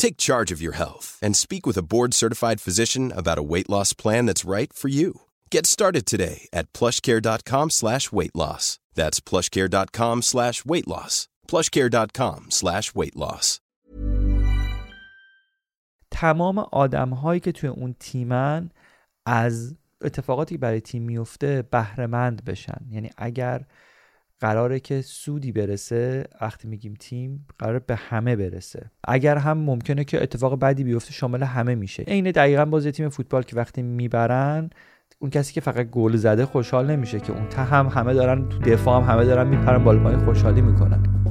Take charge of your health and speak with a board-certified physician about a weight loss plan that's right for you. Get started today at plushcare.com slash weight loss. That's plushcare.com slash weight loss. plushcare.com slash weight loss. تمام آدم هایی که توی اون تیمن از اتفاقاتی برای تیم میفته بهرهمند بشن یعنی اگر قراره که سودی برسه وقتی میگیم تیم قرار به همه برسه. اگر هم ممکنه که اتفاق بدی بیفته شامل همه میشه. عین دقیقا بازی تیم فوتبال که وقتی می‌برن اون کسی که فقط گل زده خوشحال نمیشه که اون ته هم همه دارن تو دفاع هم همه دارن میپرن بالا خوشحالی می‌کنن.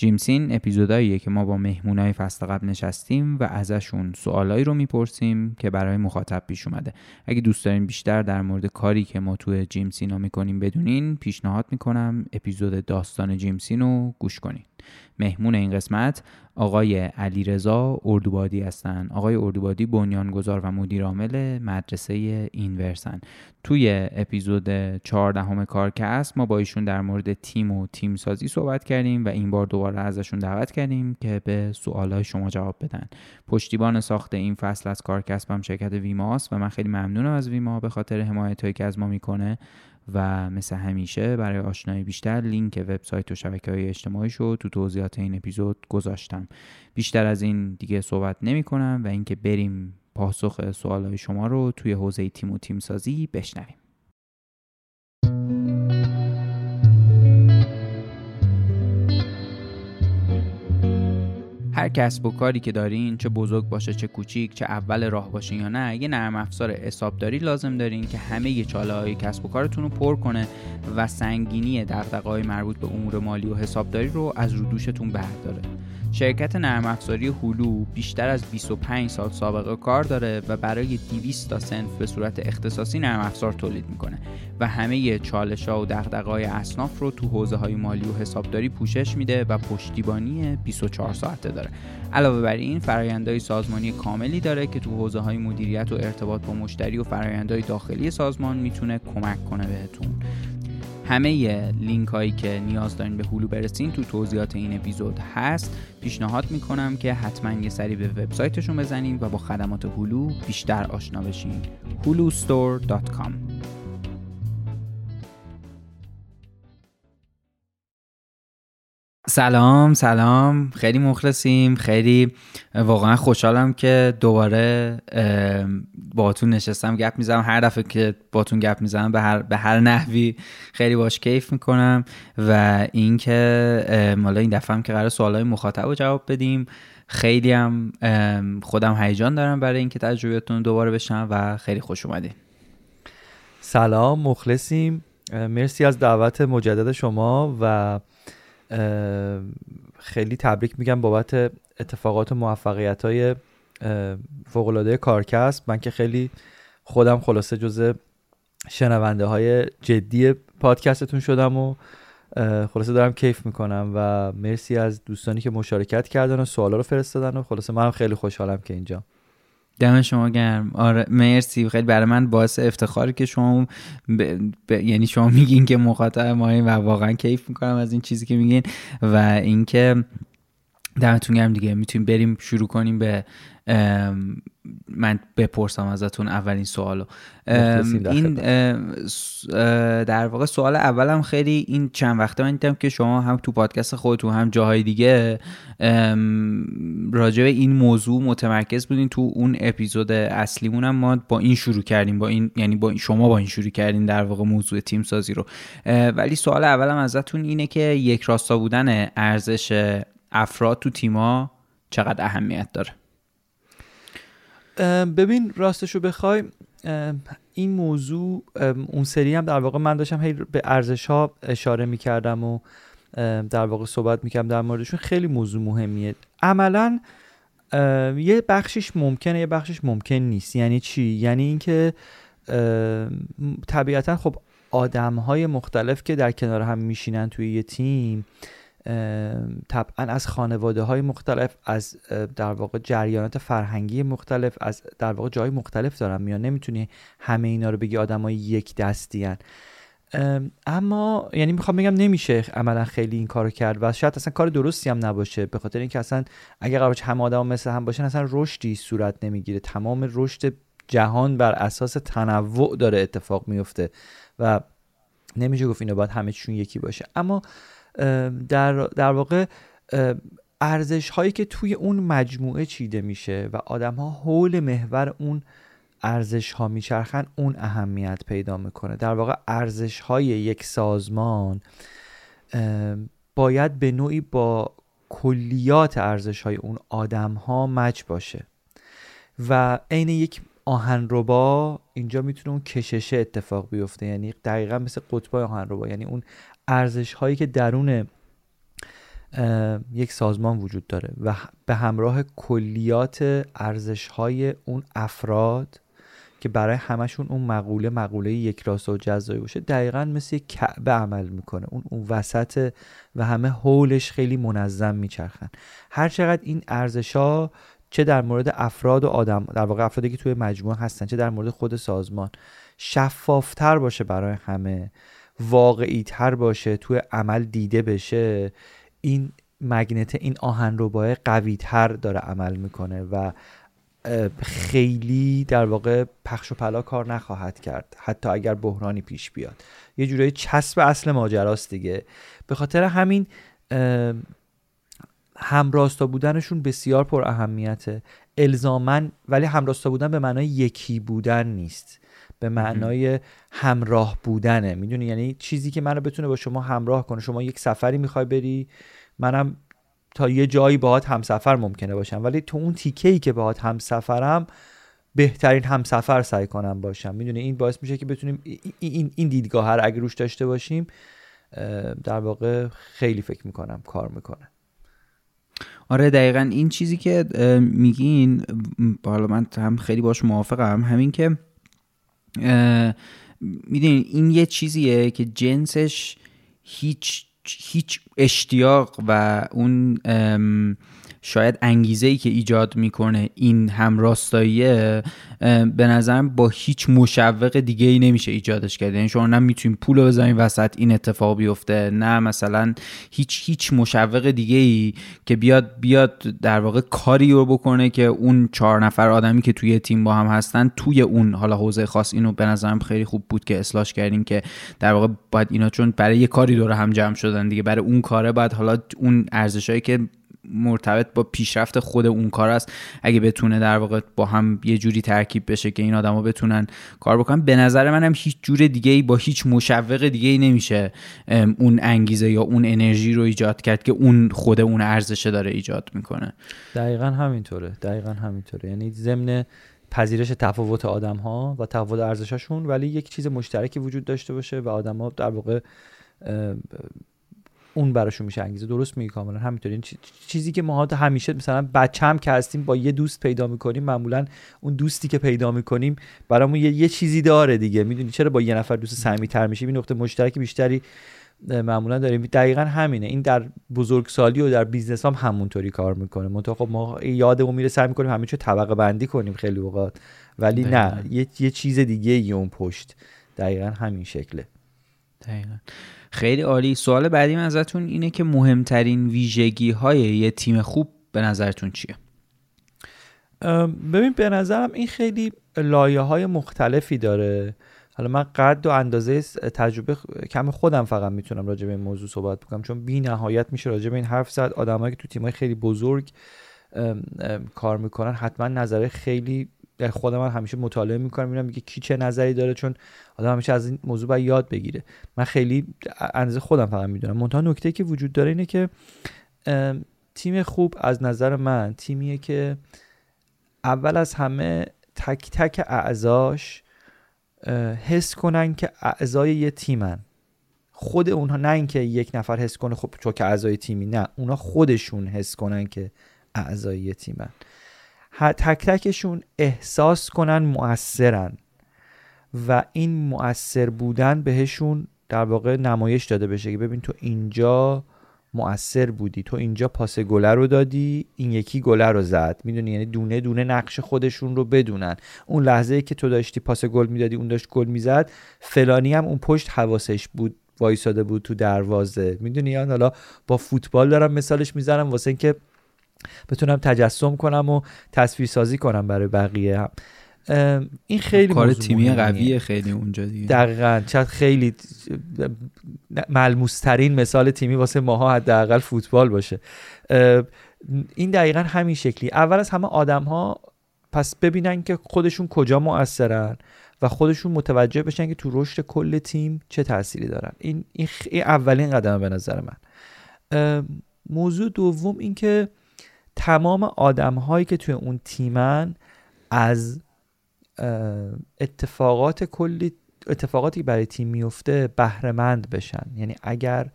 جیمسین اپیزوداییه که ما با مهمونای فصل قبل نشستیم و ازشون سوالایی رو می‌پرسیم که برای مخاطب پیش اومده. اگه دوست دارین بیشتر در مورد کاری که ما توی جیمسینا می‌کنیم بدونین پیشنهاد می‌کنم اپیزود داستان جیمسین رو گوش کنین. مهمون این قسمت آقای علیرضا اردوبادی هستند آقای اردوبادی بنیانگذار و مدیرعامل مدرسه اینورسن. توی اپیزود 14 کارکست ما با ایشون در مورد تیم و تیم سازی صحبت کردیم و این بار دوباره ازشون دعوت کردیم که به سوالهای شما جواب بدن. پشتیبان ساخت این فصل از کارکست هم شرکت ویماست و من خیلی ممنونم از ویما به خاطر حمایت که از ما می‌کنه. و مثل همیشه برای آشنایی بیشتر لینک وبسایت و شبکه های اجتماعی شو تو توضیحات این اپیزود گذاشتم. بیشتر از این دیگه صحبت نمی کنم و اینکه بریم پاسخ سوال های شما رو توی حوزه تیم و تیم سازی بشنویم. هر کسب و کاری که دارین چه بزرگ باشه چه کوچیک چه اول راه باشه یا نه یه نرم افزار حسابداری لازم دارین که همه چاله های کسب و کارتون رو پر کنه و سنگینی دغدغه‌های مربوط به امور مالی و حسابداری رو از رو دوشتون برداره. شرکت نرم افزاری هولو بیشتر از 25 سال سابقه کار داره و برای 200 تا سنف به صورت اختصاصی نرم افزار تولید می‌کنه و همه چالش ها و های اصناف رو تو حوزه های مالی و حسابداری پوشش میده و پشتیبانی 24 ساعته داره. علاوه بر این فرایندهای سازمانی کاملی داره که تو حوزه های مدیریت و ارتباط با مشتری و فرایندهای داخلی سازمان می‌تونه کمک کنه بهتون. همه لینک هایی که نیاز دارین به هلو برسین تو توضیحات این اپیزود هست پیشنهاد می‌کنم که حتما یه سری به وبسایتشون بزنین و با خدمات هلو بیشتر آشنا بشین. hulustore.com سلام سلام. خیلی مخلصیم. خیلی واقعا خوشحالم که دوباره باتون نشستم. گپ می‌زنم. هر دفعه که باتون گپ می‌زنم به هر, به هر نحوی خیلی باش کیف می‌کنم. و اینکه مالا این دفعه هم که قرار سوالای مخاطب رو جواب بدیم. خیلی هم خودم هیجان دارم برای اینکه تجربیاتتون دوباره بشنم و خیلی خوش اومدین. سلام. مخلصیم. مرسی از دعوت مجدد شما و خیلی تبریک میگم بابت اتفاقات و موفقیت های فوقلاده کارکسب من که خیلی خودم خلاصه جزء شنونده های جدی پادکستتون شدم و خلاصه دارم کیف می‌کنم و مرسی از دوستانی که مشارکت کردن و سوالا رو فرستادن و خلاصه منم خیلی خوشحالم که اینجا. دم شما گرم. آره مرسی. خیلی برای من باعث افتخاری که شما ب... یعنی شما میگین که مخاطب ما و واقعا کیف می‌کنم از این چیزی که میگین و اینکه دمتون گرم دیگه. می‌تونیم بریم شروع کنیم به من بپرسم ازتون اولین سوالو. این در واقع سوال اولم خیلی این چند وقته من دیدم که شما هم تو پادکست خودتون هم جاهای دیگه راجع به این موضوع متمرکز بودین. تو اون اپیزود اصلیمون هم ما با این شروع کردیم با این یعنی با شما با این شروع کردین در واقع موضوع تیم سازی رو. ولی سوال اولم ازتون اینه که یک راستا بودن ارزش افراد تو تیما چقدر اهمیت داره؟ ببین راستش رو بخوای این موضوع اون سری هم در واقع من داشتم هی به ارزش ها اشاره می‌کردم و در واقع صحبت می‌کردم در موردشون. خیلی موضوع مهمیه. عملا یه بخشش ممکنه یه بخشش ممکن نیست. یعنی چی؟ یعنی اینکه طبیعتا خب آدم های مختلف که در کنار هم میشینن توی یه تیم طبعا از خانواده های مختلف از در واقع جریانات فرهنگی مختلف از در واقع جای مختلف دارن میان. نمی‌تونی همه اینا رو بگی های یک دستی اما یعنی می‌خوام بگم نمیشه عملا خیلی این کارو کرد و شاید اصلا کار درستی هم نباشه به خاطر اینکه اصلا اگر قرار همه آدم مثل هم باشن اصلا رشدی صورت نمی‌گیره. تمام رشد جهان بر اساس تنوع داره اتفاق میفته و نمیشه گفت اینو باید همه چون یکی باشه. اما در, در واقع ارزش هایی که توی اون مجموعه چیده میشه و آدم ها حول محور اون ارزش ها میچرخن اون اهمیت پیدا می‌کنه. در واقع ارزش های یک سازمان باید به نوعی با کلیات ارزش های اون آدم ها مچ باشه و عین یک آهنربا اینجا می‌تونه اون کششه اتفاق بیفته. یعنی دقیقا مثل قطبای آهنربا یعنی اون ارزش هایی که درون یک سازمان وجود داره و به همراه کلیات ارزش های اون افراد که برای همشون اون مقوله مقوله یک راست و جزایی باشه دقیقا مثل یک کعبه عمل می‌کنه. اون اون وسط و همه حولش خیلی منظم میچرخن. هر چقدر این ارزش ها چه در مورد افراد و آدم در واقع افرادی که توی مجموعه هستن چه در مورد خود سازمان شفافتر باشه برای همه واقعی تر باشه توی عمل دیده بشه این مگنت این آهن رو قوی تر داره عمل می‌کنه و خیلی در واقع پخش و پلا کار نخواهد کرد حتی اگر بحرانی پیش بیاد. یه جورایی چسب اصل ماجراست دیگه. به خاطر همین همراستا بودنشون بسیار پر اهمیته. الزامن ولی همراستا بودن به معنای یکی بودن نیست. به معنای همراه بودنه. می‌دونی؟ یعنی چیزی که منو بتونه با شما همراه کنه. شما یک سفری می‌خوای بری. منم تا یه جایی باهات همسفر ممکنه باشم. ولی تو اون تیکه ای که باهات همسفرم بهترین همسفر سعی کنم باشم. می‌دونی؟ این باعث میشه که بتونیم این این دیدگاه هر اگه روش داشته باشیم در واقع خیلی فکر می‌کنم کار می‌کنه. آره دقیقا این چیزی که میگین حالا من هم خیلی باش موافقم. همین که می‌دونین این یه چیزیه که جنسش هیچ هیچ اشتیاق و اون شاید انگیزه ای که ایجاد می‌کنه این همراستاییه به نظرم با هیچ مشوق دیگه ای نمیشه ایجادش کرد. یعنی شما نه می‌تونین پول بزنین وسط این اتفاق بیفته نه مثلا هیچ هیچ مشوق دیگه ای که بیاد بیاد در واقع کاری رو بکنه که اون چهار نفر آدمی که توی تیم با هم هستن توی اون حالا حوزه خاص اینو به نظرم خیلی خوب بود که اصلاش کردیم که در واقع باید اینا چون برای یه کاری دور هم جمع شدن دیگه برای اون کاره بعد حالا اون ارزشهایی که مرتبط با پیشرفت خود اون کار است. اگه بتونه در واقع با هم یه جوری ترکیب بشه که این آدما بتونن کار بکنن به نظر منم هیچ جور دیگه ای با هیچ مشوق دیگه ای نمیشه اون انگیزه یا اون انرژی رو ایجاد کرد که اون خود اون ارزشه داره ایجاد می‌کنه. دقیقا همینطوره دقیقا همینطوره. یعنی ضمن پذیرش تفاوت آدم ها و تفاوت ارزششون ولی یک چیز مشترکی وجود داشته باشه و آدما در واقع اون براشون میشه انگیزه. درست میگی کاملا. همینطوری. این چیزی که ما همیشه مثلا بچم که هستیم با یه دوست پیدا می‌کنیم معمولا اون دوستی که پیدا می‌کنیم برامون یه, یه چیزی داره دیگه. می‌دونی چرا با یه نفر دوست صمیمیت‌تر میشیم؟ این نقطه مشترک بیشتری معمولا داریم. دقیقا همینه. این در بزرگسالی و در business هم همونطوری کار می‌کنه. منتها خب ما یادمون میره سعی می‌کنیم همه طبقه بندی کنیم خیلی اوقات. ولی نه. یه،, یه چیز دیگه ای اون پشت. دقیقا همین شکله. دقیقا. خیلی عالی. سوال بعدی من ازتون اینه که مهمترین ویژگی های یه تیم خوب به نظرتون چیه؟ ببین به نظرم این خیلی لایه های مختلفی داره. حالا من قد و اندازه تجربه کم خودم فقط می‌تونم راجع به این موضوع صحبت بکنم چون بی نهایت میشه راجع به این حرف زد. آدمایی که تو تیمای خیلی بزرگ کار می‌کنن حتما نظر خیلی در خود من همیشه مطالعه می‌کنم می‌بینم میگه کی چه نظری داره چون آدم همیشه از این موضوع باید یاد بگیره. من خیلی اندازه خودم فقط می‌دونم. منتها نکته که وجود داره اینه که تیم خوب از نظر من تیمیه که اول از همه تک تک اعضاش حس کنن که اعضای یه تیمن. خود اونها نه اینکه یک نفر حس کنه خب چون که اعضای تیمی نه. اونا خودشون حس کنن که اعضای یه تیمن. تک تکشون احساس کنن مؤثرن و این مؤثر بودن بهشون در واقع نمایش داده بشه که ببین تو اینجا مؤثر بودی تو اینجا پاس گله رو دادی این یکی گله رو زد. می‌دونی؟ یعنی دونه دونه نقش خودشون رو بدونن. اون لحظه که تو داشتی پاس گل می‌دادی اون داشت گل می‌زد فلانی هم اون پشت حواسش بود وایساده بود تو دروازه. می‌دونی؟ یا حالا با فوتبال دارم مثالش می‌زنم واسه اینکه بتونم تجسم کنم و تصویر سازی کنم برای بقیه هم. این خیلی کار تیمی قویه خیلی اونجا دیگه. دقیقا. چند خیلی ملموسترین مثال تیمی واسه ماها حداقل فوتبال باشه. این دقیقا همین شکلی. اول از همه آدم ها پس ببینن که خودشون کجا مؤثرن و خودشون متوجه بشن که تو رشد کل تیم چه تأثیری دارن. این, این, اولین قدم به نظر من. موضوع دوم این که تمام آدم هایی که توی اون تیمن از اتفاقات کلی اتفاقاتی برای تیم میفته بهرهمند بشن. یعنی اگر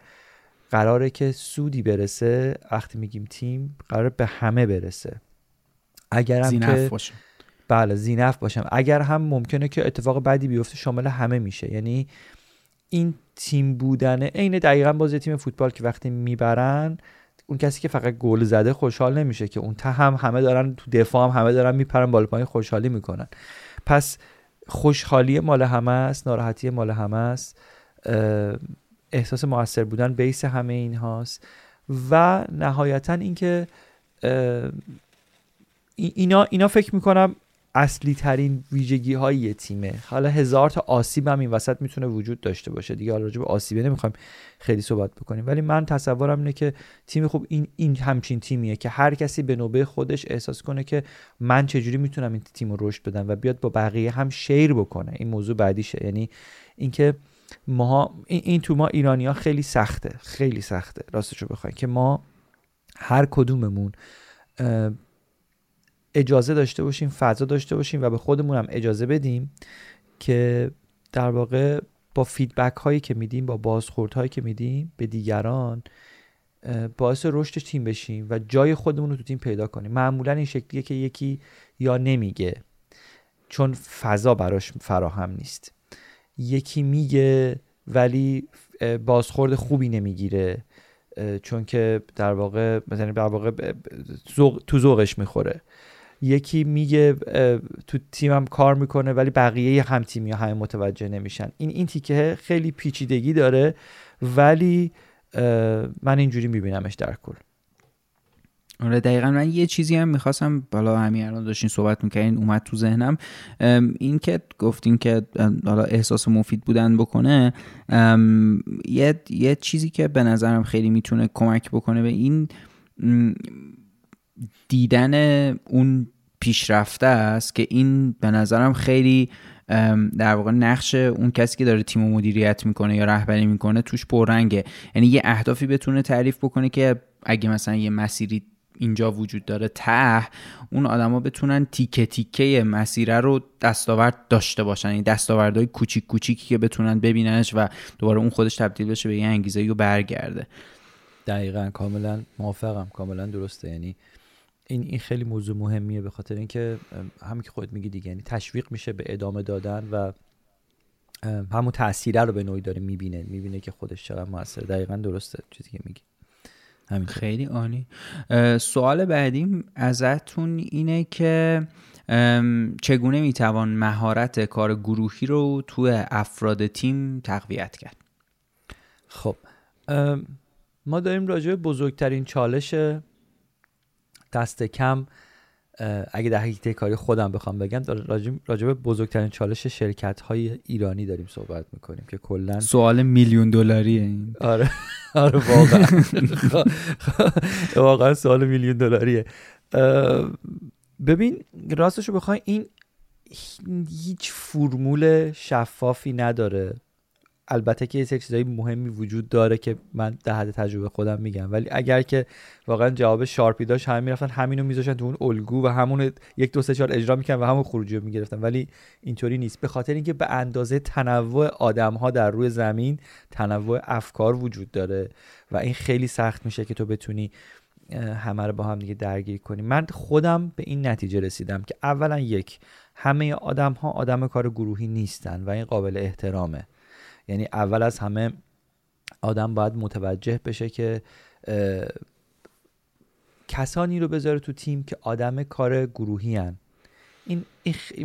قراره که سودی برسه وقتی میگیم تیم قرار به همه برسه. اگر هم که باشه. بله زینف باشم. اگر هم ممکنه که اتفاق بعدی بیفته شامل همه میشه. یعنی این تیم بودنه عین دقیقا بازی تیم فوتبال که وقتی می‌برن اون کسی که فقط گل زده خوشحال نمیشه که اون ته هم همه دارن تو دفاع هم همه دارن میپرن بالا پایین خوشحالی می‌کنن. پس خوشحالی مال همه است ناراحتی مال همه است. احساس موثر بودن بیس همه این هاست و نهایتا اینکه اینا اینا فکر می‌کنم اصلی ترین ویژگی های تیمه. حالا هزار تا آسیب هم این وسط می‌تونه وجود داشته باشه دیگه. حالا راجع به آسیبه نمی‌خوایم خیلی صحبت بکنیم. ولی من تصورم اینه که تیم خوب این این همچین تیمیه که هر کسی به نوبه خودش احساس کنه که من چجوری می‌تونم این تیم رو رشد بدم و بیاد با بقیه هم شیر بکنه. این موضوع بعدیشه. یعنی اینکه ما این, این تو ما ایرانی ها خیلی سخته. خیلی سخته. راستشو بخوایم که ما هر کدوممون اجازه داشته باشیم فضا داشته باشیم و به خودمون هم اجازه بدیم که در واقع با فیدبک هایی که میدیم با بازخورد هایی که میدیم به دیگران باعث رشد تیم بشیم و جای خودمون رو تو تیم پیدا کنیم. معمولا این شکلیه که یکی یا نمیگه چون فضا براش فراهم نیست. یکی میگه ولی بازخورد خوبی نمی‌گیره چون که در واقع مثلا در واقع تو ذوقش می‌خوره. یکی میگه تو تیمم کار می‌کنه ولی بقیه هم تیمی ها همه متوجه نمیشن. این این تیکه خیلی پیچیدگی داره ولی من اینجوری میبینمش در کل. آره دقیقا. من یه چیزی هم می‌خواستم بالا همین الان داشتین صحبت می‌کنین اومد تو ذهنم. این که گفتین که حالا احساس مفید بودن بکنه یه, یه چیزی که به نظرم خیلی می‌تونه کمک بکنه به این دیدن اون پیشرفته است که این به نظرم خیلی در واقع نقش اون کسی که داره تیم مدیریت می‌کنه یا رهبری می‌کنه توش پررنگه. یعنی یه اهدافی بتونه تعریف بکنه که اگه مثلا یه مسیری اینجا وجود داره ته اون آدما بتونن تیکه تیکه مسیره رو دستاورد داشته باشن. این دستاوردهای کوچیک کوچیکی که بتونن ببیننش و دوباره اون خودش تبدیل بشه به یه انگیزه و برگرده. دقیقا کاملا موافقم. کاملا درسته. یعنی این این خیلی موضوع مهمیه به خاطر اینکه همین که خودت میگی دیگه یعنی تشویق میشه به ادامه دادن و همون تاثیره رو به نوعی داره می‌بینه می‌بینه که خودش چقدر موثر. دقیقا درسته چیزی که میگی. همین خیلی عالی. سوال بعدیم ازتون اینه که چگونه می‌توان مهارت کار گروهی رو تو افراد تیم تقویت کرد؟ خب ما داریم راجع به بزرگترین چالش دست کم اگه در حقیقت کاری خودم بخوام بگم راجع به بزرگترین چالش شرکت های ایرانی داریم صحبت می‌کنیم که کلا سوال میلیون دلاریه این. آره. آره واقعا. واقعا سوال میلیون دلاریه. ببین راستش رو بخوای این هیچ فرمول شفافی نداره. البته که یه سری چیزای مهمی وجود داره که من در حد تجربه خودم میگم. ولی اگر که واقعا جواب شارپی داشت همه می‌رفتن همینو میذاشتن تو اون الگو و همون یک دو سه چهار اجرا می‌کنن و همون خروجی رو می‌گرفتن. ولی اینطوری نیست. به خاطر اینکه به اندازه تنوع آدم ها در روی زمین تنوع افکار وجود داره و این خیلی سخت میشه که تو بتونی همه رو با هم دیگه درگیر کنی. من خودم به این نتیجه رسیدم که اولا یک همه آدم ها آدم کار گروهی نیستن و این قابل احترامه. یعنی اول از همه آدم باید متوجه بشه که کسانی رو بذاره تو تیم که آدم کار گروهی هن. این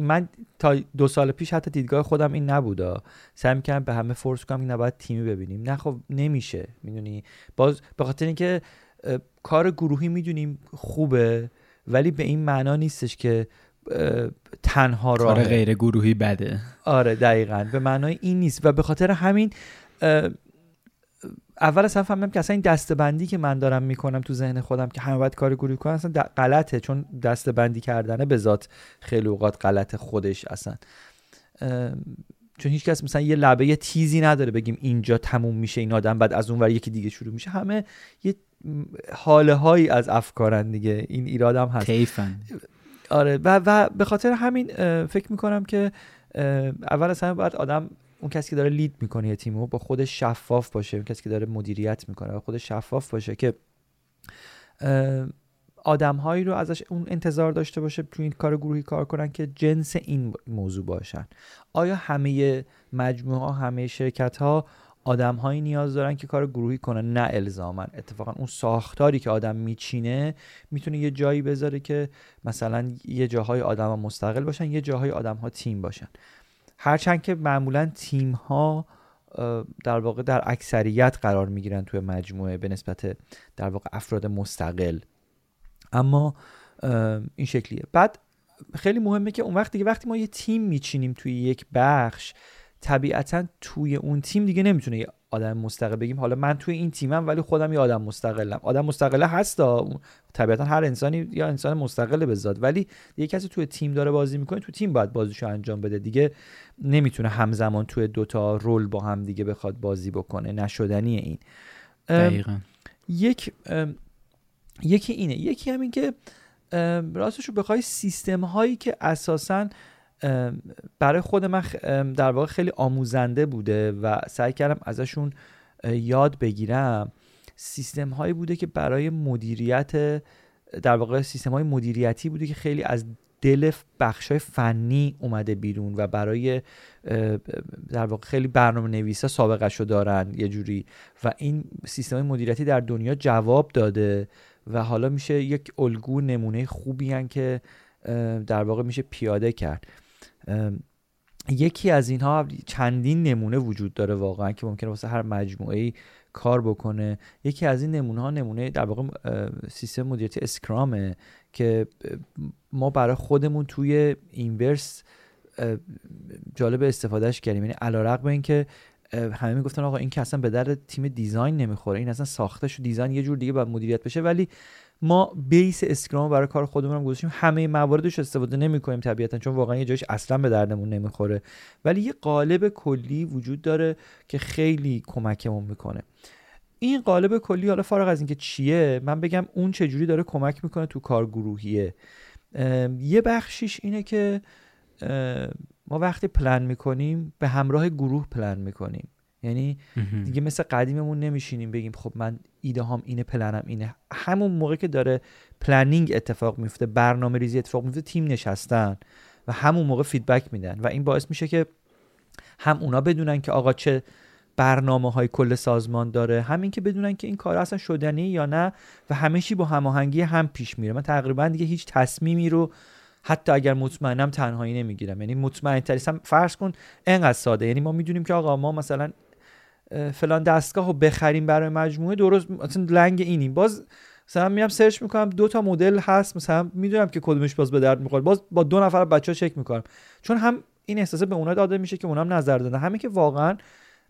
من تا دو سال پیش حتی دیدگاه خودم این نبودا سعی می‌کنم به همه فورس کنم این نباید تیمی ببینیم. نه خب نمیشه. می‌دونی؟ باز به خاطر اینکه کار گروهی می‌دونیم خوبه ولی به این معنا نیستش که تنها راه کار غیر گروهی بده. آره دقیقا. به معنای این نیست. و به خاطر همین اول اصلا فهمیدم که اصلا این دستبندی که من دارم می‌کنم تو ذهن خودم که همه باید کار گروهی کنن اصلا غلطه. چون دستبندی کردنه به ذات خیلی اوقات غلط خودش اصلا. چون هیچ کس مثلا یه لبه یه تیزی نداره بگیم اینجا تموم میشه این آدم بعد از اون ور یکی دیگه شروع میشه. همه یه حاله هایی از افکارن دیگه. این ایرادم هست. آره. و, و به خاطر همین فکر می‌کنم که اول از همه باید آدم اون کسی که داره لید می‌کنه یه تیمو با خودش شفاف باشه. اون کسی که داره مدیریت می‌کنه با خودش شفاف باشه که آدم هایی رو ازش اون انتظار داشته باشه تو این کار گروهی کار کنن که جنس این موضوع باشن. آیا همه مجموعه ها همه شرکت ها آدم هایی نیاز دارن که کار گروهی کنن نه الزامن اتفاقا اون ساختاری که آدم میچینه می‌تونه یه جایی بذاره که مثلا یه جاهای آدم ها مستقل باشن یه جاهای آدم ها تیم باشن. هرچند که معمولا تیم ها در واقع در اکثریت قرار می‌گیرن توی مجموعه به نسبت در واقع افراد مستقل. اما این شکلیه. بعد خیلی مهمه که اون وقت دیگه وقتی ما یه تیم میچینیم توی یک بخش طبیعتا توی اون تیم دیگه نمی‌تونه یه آدم مستقل بگیم. حالا من توی این تیمم ولی خودم یه آدم مستقلم. آدم مستقله هست طبیعتا هر انسانی یا انسان مستقله به ذات. ولی یه کسی توی تیم داره بازی می‌کنه تو تیم باید بازیشو انجام بده. دیگه نمی‌تونه همزمان توی دوتا رول با هم دیگه بخواد بازی بکنه. نشدنی این. دقیقا. یک یکی اینه. یکی همین که راستش رو بخوای سیستم هایی که اساساً برای خود من در واقع خیلی آموزنده بوده و سعی کردم ازشون یاد بگیرم. سیستم هایی بوده که برای مدیریت در واقع سیستم های مدیریتی بوده که خیلی از دل بخش های فنی اومده بیرون و برای در واقع خیلی برنامه نویسا سابقه شو دارن یه جوری و این سیستم های مدیریتی در دنیا جواب داده و حالا میشه یک الگو نمونه خوبی هن که در واقع میشه پیاده کرد. یکی از اینها چندین نمونه وجود داره واقعا که ممکنه واسه هر مجموعه کار بکنه. یکی از این نمونه ها نمونه در واقع سیستم مدیریتی اسکرامه که ما برای خودمون توی اینورس جالب استفادهش کردیم. یعنی علیرغم اینکه همه می‌گفتن آقا این که اصلا به در تیم دیزاین نمی‌خوره این اصلا ساختش و دیزاین یه جور دیگه باید مدیریت بشه. ولی ما بیس اسکرام برای کار خودمون هم گذاشتیم. همه مواردش استفاده نمی کنیم طبیعتا چون واقعا یه جایش اصلا به دردمون نمی‌خوره. ولی یه قالب کلی وجود داره که خیلی کمکمون می‌کنه. این قالب کلی حالا فارغ از اینکه چیه من بگم اون چجوری داره کمک می‌کنه تو کار گروهیه یه بخشیش اینه که ما وقتی پلن می‌کنیم به همراه گروه پلن می‌کنیم. یعنی دیگه مثل قدیممون نمیشینیم بگیم خب من ایده هام اینه پلنم اینه. همون موقع که داره planning اتفاق میفته برنامه ریزی اتفاق میفته تیم نشستن و همون موقع feedback میدن و این باعث میشه که هم اونا بدونن که آقا چه برنامه های کل سازمان داره همین که بدونن که این کار اصلا شدنی یا نه و همه با هماهنگی هم پیش میره. من تقریبا دیگه هیچ تصمیمی رو حتی اگر مطمئنم تنهایی نمی‌گیرم. یعنی مطمئن تریسم فرض کن انقدر ساده. یعنی ما می‌دونیم که آقا ما مثلا فلان دستگاه رو بخریم برای مجموعه درست مثلا لنگ اینیم. باز مثلا میام سرچ می‌کنم دو تا مدل هست مثلا می‌دونم که کدومش باز به درد می‌خوره. باز با دو نفر بچه ها چک می‌کنم. چون هم این احساسه به اونا داده میشه که اونام نظر دادن. همین که واقعا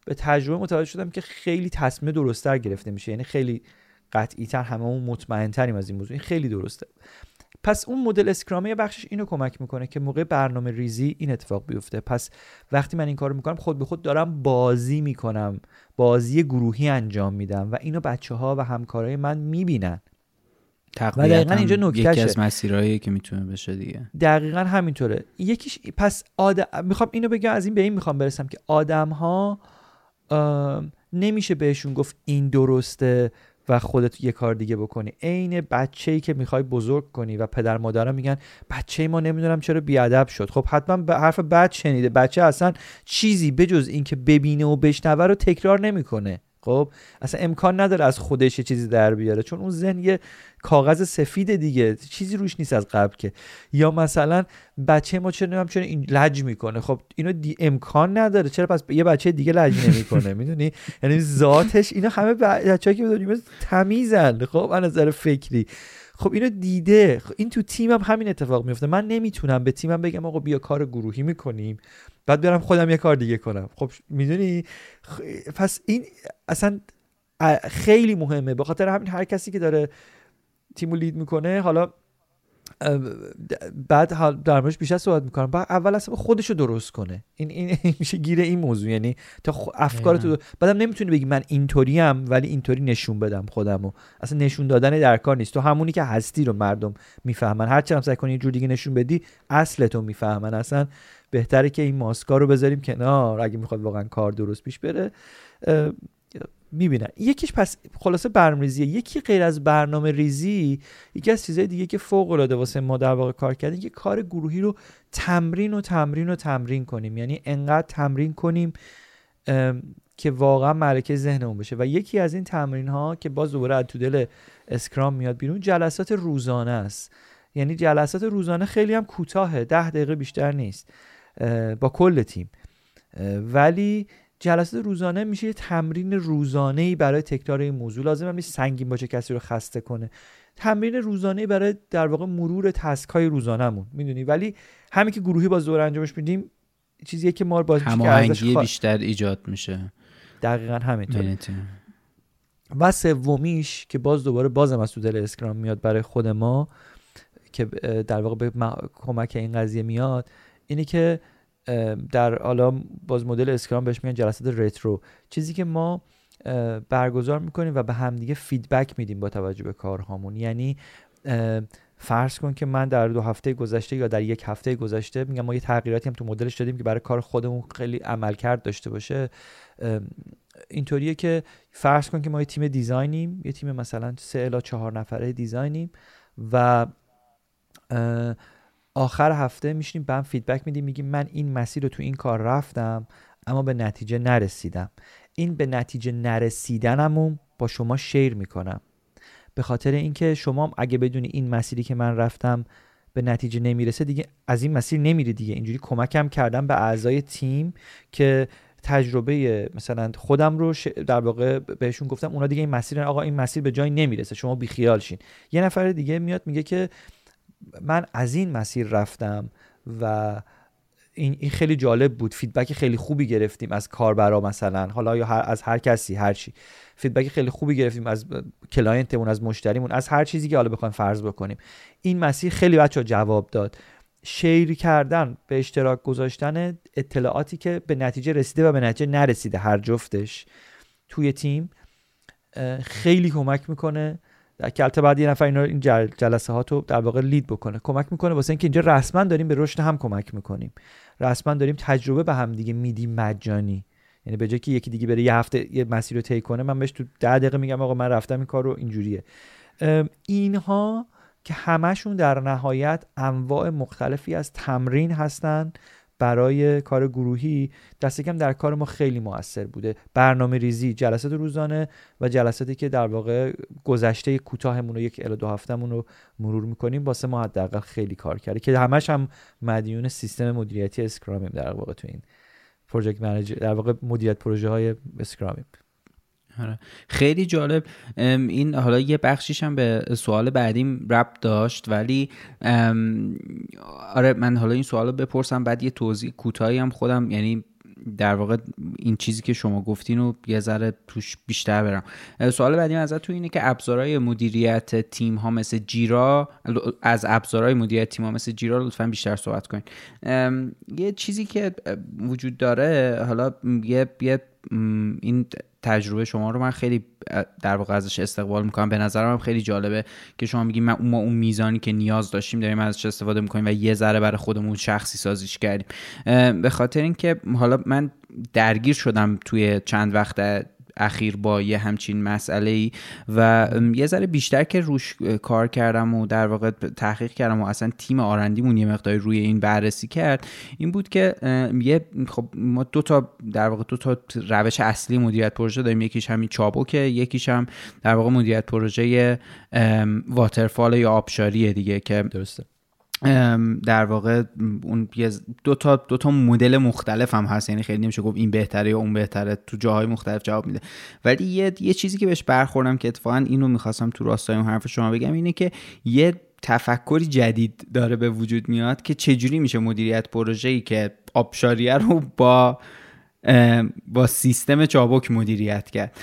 به تجربه متوجه شدم که خیلی تصمیم درستتر گرفته میشه. یعنی خیلی قطعی تر همه اون مطمئن تریم از این موضوع. این خیلی درسته. پس اون مدل اسکرامه بخشش اینو کمک می‌کنه که موقع برنامه ریزی این اتفاق بیفته. پس وقتی من این کارو می‌کنم خود به خود دارم بازی می‌کنم. بازی گروهی انجام میدم و اینو بچه ها و همکارای من می‌بینن. و دقیقا اینجا نکتهشه. یکی از مسیرهایی که می‌تونه بشه دیگه. دقیقا همینطوره. یکیش پس آدم می‌خوام اینو بگم از این به این می‌خوام برسم که آدم ها نمیشه بهشون گفت این درسته. و خودت یه کار دیگه بکنی. عین بچه ای که می‌خوای بزرگ کنی و پدر مادرها میگن بچه ما نمی‌دونم چرا بیادب شد. خب حتما به حرف بد شنیده. بچه اصلا چیزی بجز اینکه ببینه و بشنوه رو تکرار نمی‌کنه. خب اصلا امکان نداره از خودش یه چیزی در بیاره چون اون ذهن یه کاغذ سفید دیگه چیزی روش نیست از قبل که. یا مثلا بچه ما چرا چرا این لج می‌کنه. خب اینو امکان نداره. چرا پس یه بچه دیگه لج نمی‌کنه؟ می‌دونی؟ یعنی ذاتش اینا همه بچه‌ها که می‌دونیم تمیزن. خب از نظر فکری. خب اینو دیده. خب این تو تیمم همین اتفاق میفته من نمی‌تونم به تیمم بگم آقا بیا کار گروهی می‌کنیم. بعد برم خودم یه کار دیگه کنم. خب می‌دونی؟ پس این اصلا خیلی مهمه. به خاطر همین هر کسی که داره تیمو لید می‌کنه حالا بعد حال در موردش بیشتر صحبت می‌کنم. بعد اول اصلا خودشو درست کنه. این این میشه گیره این موضوع. یعنی تا افکار تو بعدم نمی‌تونی بگی من اینطوری ام ولی اینطوری نشون بدم خودمو. اصلا نشون دادن در کار نیست. تو همونی که هستی رو مردم می‌فهمن. هر چقدر سعی کنی یه جور دیگه نشون بدی اصلتو می‌فهمن. اصلا بهتره که این ماسکا رو بذاریم کنار. اگه می‌خواد واقعا کار درست پیش بره می‌بینن. یکیش پس خلاصه برنامه یکی غیر از برنامه ریزی یکی از چیزهای دیگه که فوق العاده واسه ما در واقع کار کردیم که کار گروهی رو تمرین و تمرین و تمرین کنیم. یعنی انقدر تمرین کنیم که واقعا ملکه ذهنمون بشه. و یکی از این تمرین ها که باز دوباره از تو دل اسکرام میاد بیرون جلسات روزانه است. یعنی جلسات روزانه خیلی هم کوتاهه ده دقیقه بیشتر نیست با کل تیم. ولی جلسات روزانه میشه یه تمرین روزانه ای برای تکرار این موضوع. لازم نیست سنگین باشه کسی رو خسته کنه. تمرین روزانه برای در واقع مرور تسک های روزانهمون می‌دونی؟ ولی همین که گروهی باز دور انجامش میدیم چیزیه که ما باز هماهنگی بیشتر ایجاد میشه. دقیقا همینطور و سومیش که باز دوباره بازم از تو دل Scrum میاد برای خود ما که در واقع به کمک این قضیه میاد اینه که در حالا باز مدل Scrum بهش میگن جلسات retro. چیزی که ما برگزار می‌کنیم و به همدیگه feedback میدیم با توجه به کارهامون. یعنی فرض کن که من در دو هفته گذشته یا در یک هفته گذشته میگم ما یه تغییراتی هم تو مدلش دادیم که برای کار خودمون خیلی عملکرد داشته باشه. اینطوریه که فرض کن که ما یه تیم design یم یه تیم مثلا سه الی چهار نفره design یم و آخر هفته میشینیم به هم feedback میدیم میگیم من این مسیر رو تو این کار رفتم اما به نتیجه نرسیدم. این به نتیجه نرسیدنمون با شما share می‌کنم. به خاطر اینکه شما اگه بدونی این مسیری که من رفتم به نتیجه نمی‌رسه دیگه از این مسیر نمیری دیگه. اینجوری کمکم کردم به اعضای تیم که تجربه مثلا خودم رو در واقع بهشون گفتم اونا دیگه این مسیر آقا این مسیر به جای نمی‌رسه شما بیخیال شین. یه نفر دیگه میاد میگه که من از این مسیر رفتم و این, این خیلی جالب بود. feedback خیلی خوبی گرفتیم از کاربرا مثلا. حالا یا هر از هر کسی هر چی. feedback خیلی خوبی گرفتیم از client مون از مشتریمون از هر چیزی که حالا بخوایم فرض بکنیم. این مسیر خیلی بچه جواب داد. شیر کردن به اشتراک گذاشتن اطلاعاتی که به نتیجه رسیده و به نتیجه نرسیده هر جفتش توی تیم خیلی کمک می‌کنه. که البته بعد یه نفر اینا این جلسه ها تو در واقع لید بکنه. کمک می‌کنه واسه اینکه اینجا رسما داریم به رشد هم کمک می‌کنیم. رسما داریم تجربه به هم دیگه میدیم مجانی. یعنی به جای که یکی دیگه بره یه هفته یه مسیر رو طی کنه من بهش تو ده دقیقه میگم آقا من رفتم این کار رو اینجوریه. اینها که همشون در نهایت انواع مختلفی از تمرین هستن برای کار گروهی دست کم در کار ما خیلی موثر بوده برنامه ریزی جلسات روزانه و جلساتی که در واقع گذشته کوتاهمون رو یک الی دو هفتهمون رو مرور می‌کنیم واسه ما حداقل خیلی کار کرده که همش هم مدیون سیستم مدیریتی Scrum یم در واقع تو این project manager در واقع مدیریت پروژه های Scrum یم. خیلی جالب. این حالا یه بخشیش هم به سوال بعدیم ربط داشت ولی آره من حالا این سوال رو بپرسم بعد یه توضیح کوتاهی هم خودم یعنی در واقع این چیزی که شما گفتین رو یه ذره توش بیشتر برم. سوال بعدی ازت تو اینه که ابزارهای مدیریت تیم ها مثل جیرا از ابزارهای مدیریت تیم ها مثل جیرا لطفا بیشتر صحبت کنین. یه چیزی که وجود داره حالا یه, یه این تجربه شما رو من خیلی در واقع ازش استقبال می‌کنم. به نظرم هم خیلی جالبه که شما میگیم ما اون میزانی که نیاز داشتیم داریم ازش استفاده می‌کنیم و یه ذره برای خودمون شخصی سازیش کردیم. به خاطر اینکه حالا من درگیر شدم توی چند وقت اخیر با یه همچین مسئله ای و یه ذره بیشتر که روش کار کردم و در واقع تحقیق کردم و اصلا تیم آرندیمون یه مقداری روی این بررسی کرد این بود که یه خب ما دو تا در واقع دو تا روش اصلی مدیریت پروژه داریم یکیش همین چابوکه یکیش هم در واقع مدیریت پروژه واترفال یا آبشاریه دیگه که درسته. در واقع اون دو تا دو تا مدل مختلف هم هست. یعنی خیلی نمیشه گفت این بهتره یا اون بهتره. تو جاهای مختلف جواب میده. ولی یه, یه چیزی که بهش برخوردم که اتفاقا اینو می‌خواستم تو راستای اون حرف شما بگم اینه که یه تفکری جدید داره به وجود میاد که چجوری میشه مدیریت پروژه‌ای که آبشاریه رو با با سیستم چابک مدیریت کرد.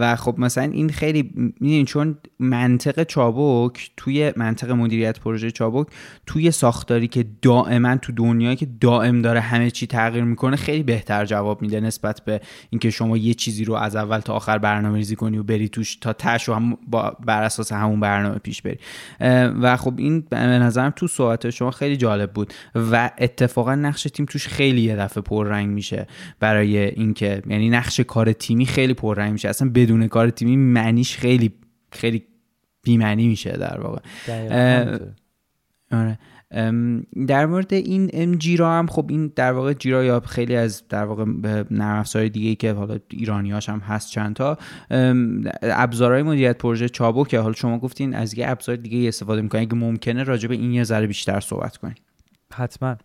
و خب مثلا این خیلی می‌دونین چون منطق چابک توی منطق مدیریت پروژه چابک توی ساختاری که دائما تو دنیایی که دائم داره همه چی تغییر می‌کنه خیلی بهتر جواب میده نسبت به اینکه شما یه چیزی رو از اول تا آخر برنامه ریزی کنی و بری توش تا تش و هم با بر اساس همون برنامه پیش بری. و خب این به نظرم تو صحبت شما خیلی جالب بود. و اتفاقا نقش تیم توش خیلی یه دفعه پررنگ میشه. برای اینکه یعنی نقش کار تیمی خیلی پررنگ میشه. اصلا بدون کار تیمی معنیش خیلی خیلی بیمعنی میشه در واقع. آره. در مورد این جیرا هم خب این در واقع جیرا یا خیلی از در واقع نرم افزارهای دیگه که حالا ایرانیاش هم هست چند تا ابزارهای مدیریت پروژه چابو که حالا شما گفتین از یه ابزار دیگه استفاده می‌کنین. اگه ممکنه راجع به این یه ذره بیشتر صحبت کنین. حتما.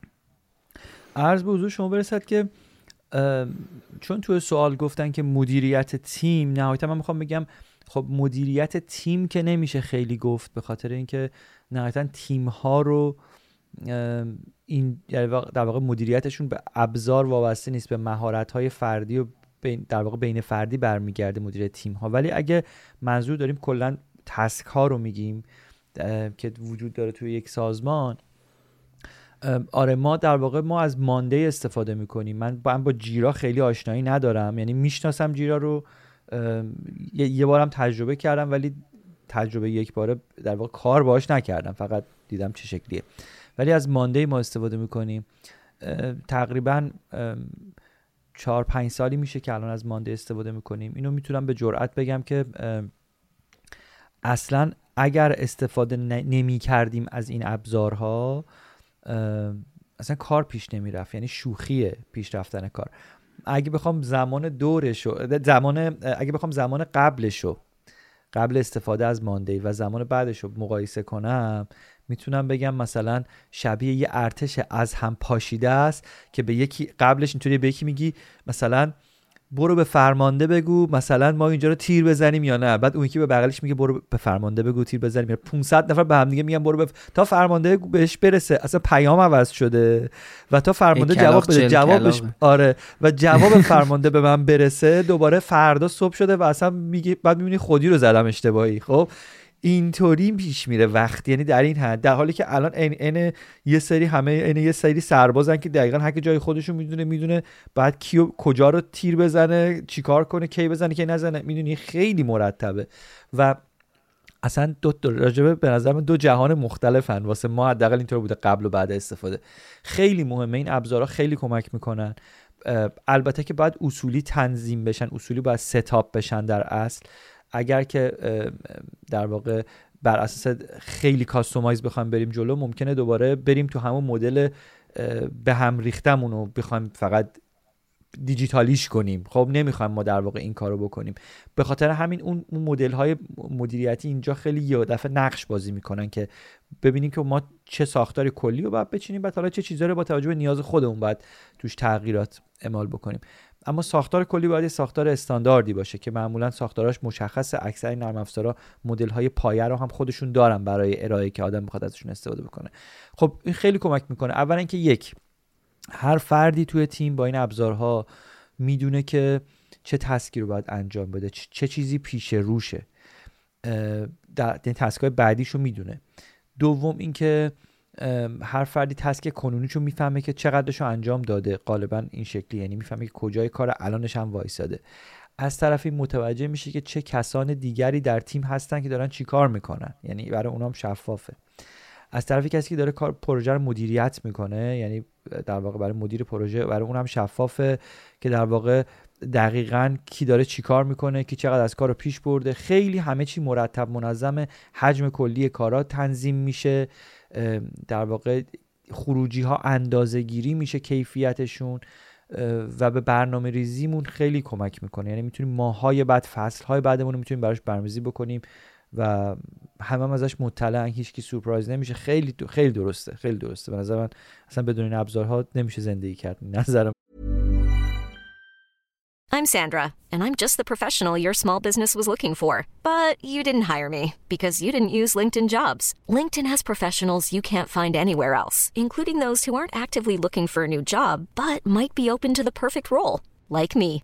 عرض به حضور شما برسد که چون تو سوال گفتن که مدیریت تیم نهایتا من می‌خوام بگم خب مدیریت تیم که نمیشه خیلی گفت به خاطر اینکه نهایتا تیم ها رو این در واقع مدیریتشون به ابزار وابسته نیست به مهارت های فردی و در واقع بین فردی برمیگرده مدیریت تیم ها ولی اگه منظور داریم کلا تسک ها رو میگیم که وجود داره توی یک سازمان آره ما در واقع ما از مانده استفاده می‌کنیم. من با, با جیرا خیلی آشنایی ندارم. یعنی می‌شناسم جیرا رو یه بارم تجربه کردم ولی تجربه یک باره در واقع کار باش نکردم. فقط دیدم چه شکلیه. ولی از مانده ما استفاده می‌کنیم. تقریبا چهار پنج سالی میشه که الان از مانده استفاده می‌کنیم. اینو می‌تونم به جرئت بگم که اصلا اگر استفاده نمی کردیم از این ابزارها اصلا کار پیش نمی رفت یعنی شوخیه پیش رفتن کار. اگه بخوام زمان دورشو زمان اگه بخوام زمان قبلشو قبل استفاده از ماندی و زمان بعدش رو مقایسه کنم می‌تونم بگم مثلا شبیه یه ارتش از هم پاشیده است که به یکی قبلش اینطوری به یکی میگی مثلا برو به فرمانده بگو مثلا ما اینجا رو تیر بزنیم یا نه؟ بعد اون یکی به بغلش میگه برو به فرمانده بگو تیر بزنیم. یا 500 نفر به هم دیگه میگن برو به تا فرمانده بهش برسه. اصلا پیام عوض شده و تا فرمانده جواب بده. جوابش آره. و جواب فرمانده به من برسه دوباره فردا صبح شده و اصلا میگه بعد می‌بینی خودی رو زدم اشتباهی. خب؟ اینطوری پیش میره وقتی یعنی در این حد در حالی که الان این یه سری همه این یه سری سربازن که دقیقا هر جای خودشون می‌دونه می‌دونه بعد کیو کجا رو تیر بزنه چیکار کنه کی بزنه کی نزنه می‌دونی؟ خیلی مرتبه. و اصلا دو, دو راجبه به نظر دو جهان مختلفن. واسه ما حداقل اینطور بوده قبل و بعد استفاده. خیلی مهمه. این ابزارها خیلی کمک می‌کنن. البته که باید اصولی تنظیم بشن اصولی باید ستاپ بشن در اصل. اگر که در واقع بر اساس خیلی کاستومایز بخوایم بریم جلو ممکنه دوباره بریم تو همون مدل به هم ریختمون رو بخوایم فقط دیجیتالیش کنیم. خب نمی‌خوایم ما در واقع این کارو بکنیم. به خاطر همین اون مدل های مدیریتی اینجا خیلی یه دفعه نقش بازی می‌کنن که ببینیم که ما چه ساختار کلی رو باید بچینیم بعد حالا چه چیزایی رو با توجه به نیاز خودمون باید توش تغییرات اعمال بکنیم. اما ساختار کلی باید ساختار استانداردی باشه که معمولا ساختاراش مشخص اکثر نرم افزارا مدل های پایه رو هم خودشون دارن برای ارائه که آدم بخواد ازشون استفاده بکنه. خب این خیلی کمک می‌کنه. اولا اینکه یک هر فردی توی تیم با این ابزارها می‌دونه که چه تسکی رو باید انجام بده چه چیزی پیش روشه. در این تسکای بعدیشو می‌دونه. دوم اینکه هر فردی تسک کنونیشو می‌فهمه که چقدرشو انجام داده. غالبا این شکلی یعنی می‌فهمه که کجای کار الانش هم وایساده. از طرفی متوجه میشه که چه کسان دیگری در تیم هستن که دارن چیکار می‌کنن. یعنی برای اونام شفافه. از طرفی کسی که داره کار پروژه رو مدیریت می‌کنه یعنی در واقع برای مدیر پروژه برای اونم شفافه که در واقع دقیقا کی داره چیکار می‌کنه کی چقدر از کار رو پیش برده. خیلی همه چی مرتب منظم حجم کلی کارا تنظیم میشه. در واقع خروجی ها اندازه گیری میشه کیفیتشون و به برنامه ریزیمون خیلی کمک می‌کنه. یعنی می‌تونیم ماهای بعد فصل های بعدمون رو می‌تونیم براش برنامه‌ریزی بکنیم. و همه هم ازش مطلع هیچ کی سورپرایز نمیشه خیلی خیلی درسته خیلی درسته به نظر من اصلا بدون این ابزارها نمیشه زندگی کرد نظرم I'm Sandra and I'm just the professional your small business was looking for but you didn't hire me because you didn't use LinkedIn Jobs LinkedIn has professionals you can't find anywhere else including those who aren't actively looking for a new job but might be open to the perfect role like me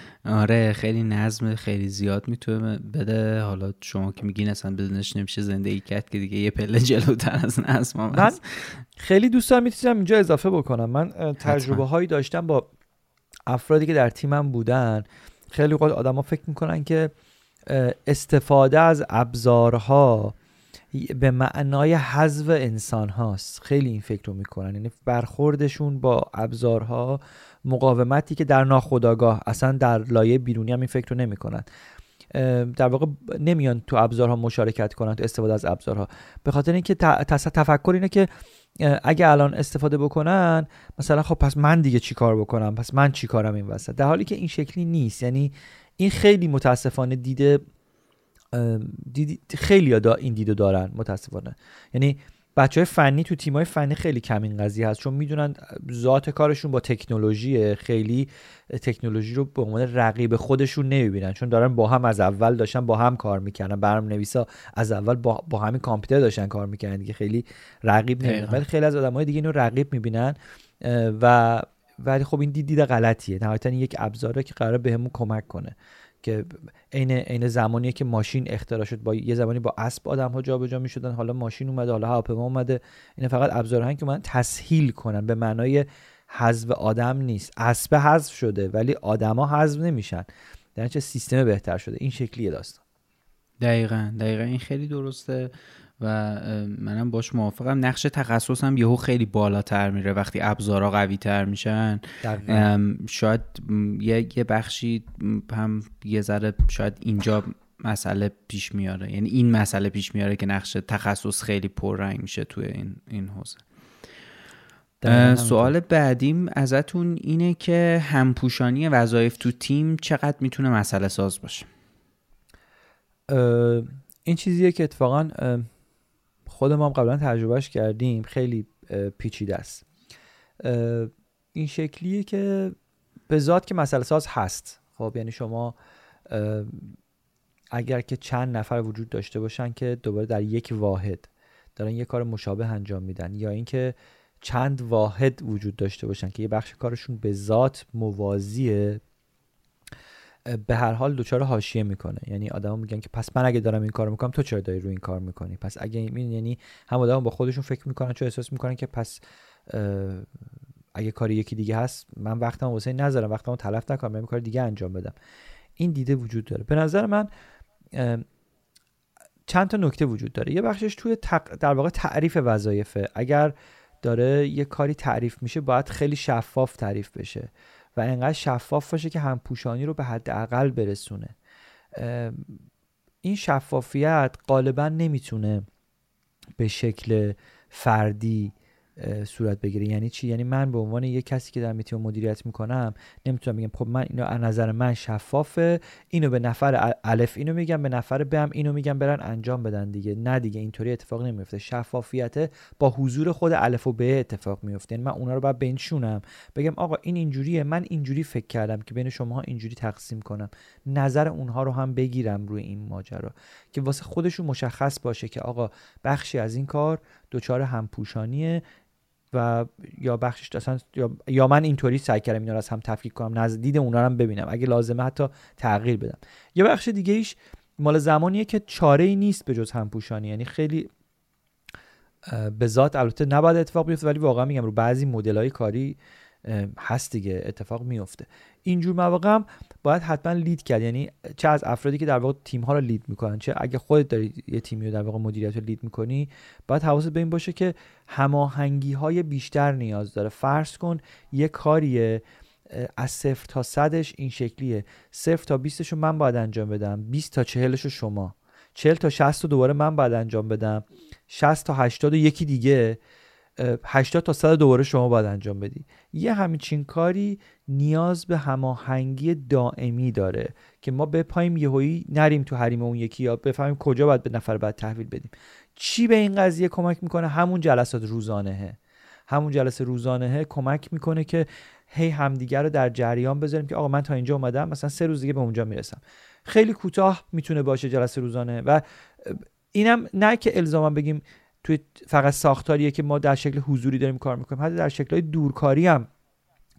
آره خیلی نظم خیلی زیاد می‌تونه بده. حالا شما که میگین اصلا بدونش نمیشه زندگی کرد که دیگه یه پله جلوتر از نظم هم من خیلی دوست دارم می‌تونم اینجا اضافه بکنم. من تجربه هایی داشتم با افرادی که در تیمم بودن. خیلی اوقات آدما فکر می‌کنن که استفاده از ابزارها به معنای حذف انسان هاست خیلی این فکر رو می‌کنن. یعنی برخوردشون با ابزارها مقاومتی که در ناخودآگاه اصلا در لایه بیرونی هم این فکر رو در واقع نمیان تو ابزارها مشارکت کنن تو استفاده از ابزارها. به خاطر اینکه تفکر اینه که اگه الان استفاده بکنن مثلا خب پس من دیگه چی کار بکنم؟ پس من چی کارم این وسط؟ در حالی که این شکلی نیست. یعنی این خیلی متاسفانه دیده خیلی دا این دیدو دارن متاسفانه. یعنی بچه های فنی تو تیم های فنی خیلی کم این قضیه هست چون می‌دونن ذات کارشون با تکنولوژی خیلی تکنولوژی رو به عنوان رقیب خودشون نمی‌بینن چون دارن با هم از اول داشتن با هم کار می‌کنن برنامه نویسا از اول با, با همین کامپیوتر داشتن کار می‌کنن دیگه خیلی رقیب نمی‌بینن ولی خیلی از آدم های دیگه اینو رقیب می‌بینن و ولی خب این دید دید غلطیه. نهایتا یک ابزاره که قرار بهمون کمک کنه. که عین عین زمانیه که ماشین اختراع شد. با یه زمانی با اسب آدم ها جابجا می‌شدن. حالا ماشین اومده حالا هواپیما اومده. این فقط ابزارهایی که من تسهیل کنن. به معنای حذف آدم نیست. اسب حذف شده ولی آدما حذف نمیشن. در سیستم بهتر شده. این شکلیه داستان. دقیقا دقیقا. این خیلی درسته. و منم باش موافقم. نقش تخصص هم یهو خیلی بالاتر میره وقتی ابزارا قوی تر میشن شاید یه بخشی هم یه ذره شاید اینجا مسئله پیش میاره. یعنی این مسئله پیش میاره که نقش تخصص خیلی پررنگ میشه توی این این حوزه. سوال بعدیم ازتون اینه که همپوشانی وظایف تو تیم چقدر می‌تونه مسئله ساز باشه؟ این چیزیه که اتفاقا خود ما هم قبلا تجربهش کردیم. خیلی پیچیده است. این شکلیه که به ذات که مسئله ساز هست. خب یعنی شما اگر که چند نفر وجود داشته باشن که دوباره در یک واحد دارن یه کار مشابه انجام میدن یا اینکه چند واحد وجود داشته باشن که یه بخش کارشون به ذات موازیه به هر حال دچار حاشیه می‌کنه. یعنی آدما میگن که پس من اگه دارم این کار می‌کنم تو چرا داری رو این کار می‌کنی؟ پس اگه این یعنی هم آدما با خودشون فکر می‌کنن چون احساس می‌کنن که پس اگه کاری یکی دیگه هست من وقتم واسه نذارم وقتمو تلف نکنم من کار دیگه انجام بدم. این دیده وجود داره. به نظر من چند تا نکته وجود داره. یه بخشش توی در واقع تعریف وظایفه. اگر داره یه کاری تعریف میشه باید خیلی شفاف تعریف بشه. و انقدر شفاف باشه که همپوشانی رو به حداقل برسونه. این شفافیت غالبا نمی‌تونه به شکل فردی صورت بگیره. یعنی چی؟ یعنی من به عنوان یک کسی که در تیم مدیریت می‌کنم نمی‌تونم بگم خب من اینو از نظر من شفافه اینو به نفر الف اینو میگم به نفر ب هم اینو میگم برن انجام بدن دیگه. نه دیگه اینطوری اتفاق نمیفته شفافیت با حضور خود الف و ب اتفاق میفته یعنی من اونا رو باید بنشونم. بگم آقا این اینجوریه. من اینجوری فکر کردم که بین شماها اینجوری تقسیم کنم. نظر اونها رو هم بگیرم روی این ماجرا. که واسه خودشون مشخص باشه که آقا بخشی از این کار دچار همپوشانیه. و یا بخشش اصلا یا, یا من اینطوری سعی کردم اینا رو از هم تفکیک کنم نزد دید اونا رو هم ببینم. اگه لازمه حتی تغییر بدم. یه بخش دیگه ایش مال زمانیه که چاره ای نیست به جز همپوشانی. یعنی خیلی به ذات البته نباید اتفاق بیفته ولی واقعا میگم رو بعضی مدل کاری هست دیگه اتفاق میفته. اینجور مواقع هم باید حتما لید کرد. یعنی چه از افرادی که در واقع تیم ها رو لید می‌کنن چه اگه خودت داری یه تیمی رو در واقع مدیریت رو لید می‌کنی باید حواست به این باشه که هماهنگی های بیشتر نیاز داره. فرض کن یه کاریه از صفر تا صدش این شکلیه. صفر تا 20 رو من باید انجام بدم 20 تا 40 رو شما. 40 تا 60 رو دوباره من باید انجام بدم. 60 تا 80 یکی دیگه. 80 تا 100 دوباره شما باید انجام بدی. یه همچین کاری نیاز به هماهنگی دائمی داره که ما بپاییم یهویی نریم تو حریم اون یکی یا بفهمیم کجا باید به نفر بعد تحویل بدیم. چی به این قضیه کمک می‌کنه؟ همون جلسات روزانهه. همون جلسه روزانهه کمک می‌کنه که هی همدیگر رو در جریان بذاریم که آقا من تا اینجا اومدم مثلا سه روز دیگه به اونجا می‌رسم. خیلی کوتاه می‌تونه باشه جلسه روزانه و اینم نه که الزاما بگیم توی فقط ساختاریه که ما در شکل حضوری داریم کار می‌کنیم. حتی در شکل دورکاری هم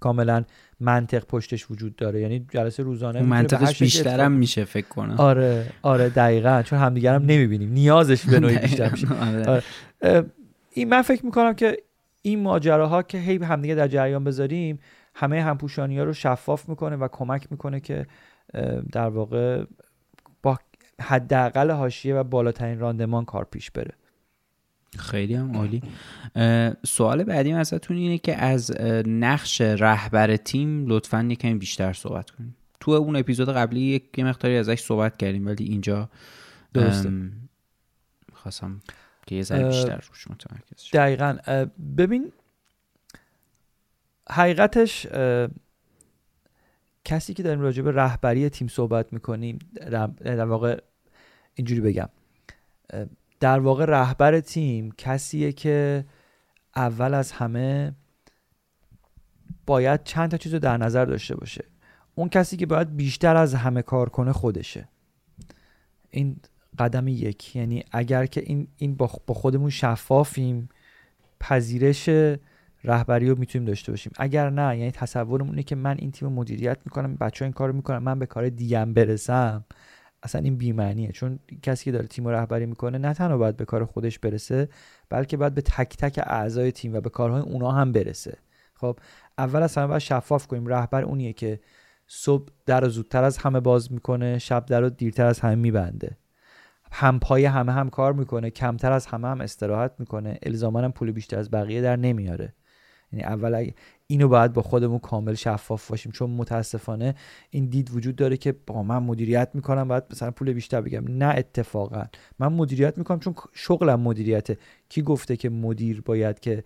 کاملا منطق پشتش وجود داره. یعنی جلسه روزانه منطقش بیشتر هم میشه فکر کنم. آره آره دقیقا. چون همدیگر هم نمی‌بینیم. نیازش به نوعی بیشتر میشه. آره. آره. این من فکر می‌کنم که این ماجراها که هی همدیگه در جریان بذاریم همه همپوشانی ها رو شفاف می‌کنه و کمک می‌کنه که در واقع با حداقل حاشیه و بالاترین راندمان کار پیش بره. خیلی هم عالی. سوال بعدیم ازتون اینه که از نقش رهبر تیم لطفا یکمی بیشتر صحبت کنیم. تو اون اپیزود قبلی یک مقداری ازش صحبت کردیم ولی اینجا درسته. خواستم که یه ذره بیشتر روش متمرکز دقیقا. ببین حقیقتش کسی که داریم راجع به رهبری تیم صحبت می‌کنیم در واقع اینجوری بگم. در واقع رهبر تیم کسیه که اول از همه باید چند تا چیز رو در نظر داشته باشه. اون کسی که باید بیشتر از همه کار کنه خودشه. این قدم یک. یعنی اگر که این, این با خودمون شفافیم پذیرش رهبری رو می‌تونیم داشته باشیم. اگر نه یعنی تصورمون اینه که من این تیم مدیریت می‌کنم بچه ها این کار می‌کنم من به کار دیگم برسم. اصلا این بیمعنیه. چون کسی که داره تیم رهبری می‌کنه نه تنها باید به کار خودش برسه بلکه باید به تک تک اعضای تیم و به کارهای اونا هم برسه. خب اول از همه باید شفاف کنیم. رهبر اونیه که صبح در زودتر از همه باز می‌کنه شب در رو دیرتر از همه میبنده. هم پای همه هم کار می‌کنه کمتر از همه هم استراحت می‌کنه. الزاما هم پول بیشتر از بقیه در نمیاره. یعنی اول اینو باید با خودمون کامل شفاف باشیم. چون متاسفانه این دید وجود داره که با من مدیریت می‌کنم باید مثلا پول بیشتر بگم. نه اتفاقا. من مدیریت می‌کنم چون شغلم مدیریته. کی گفته که مدیر باید که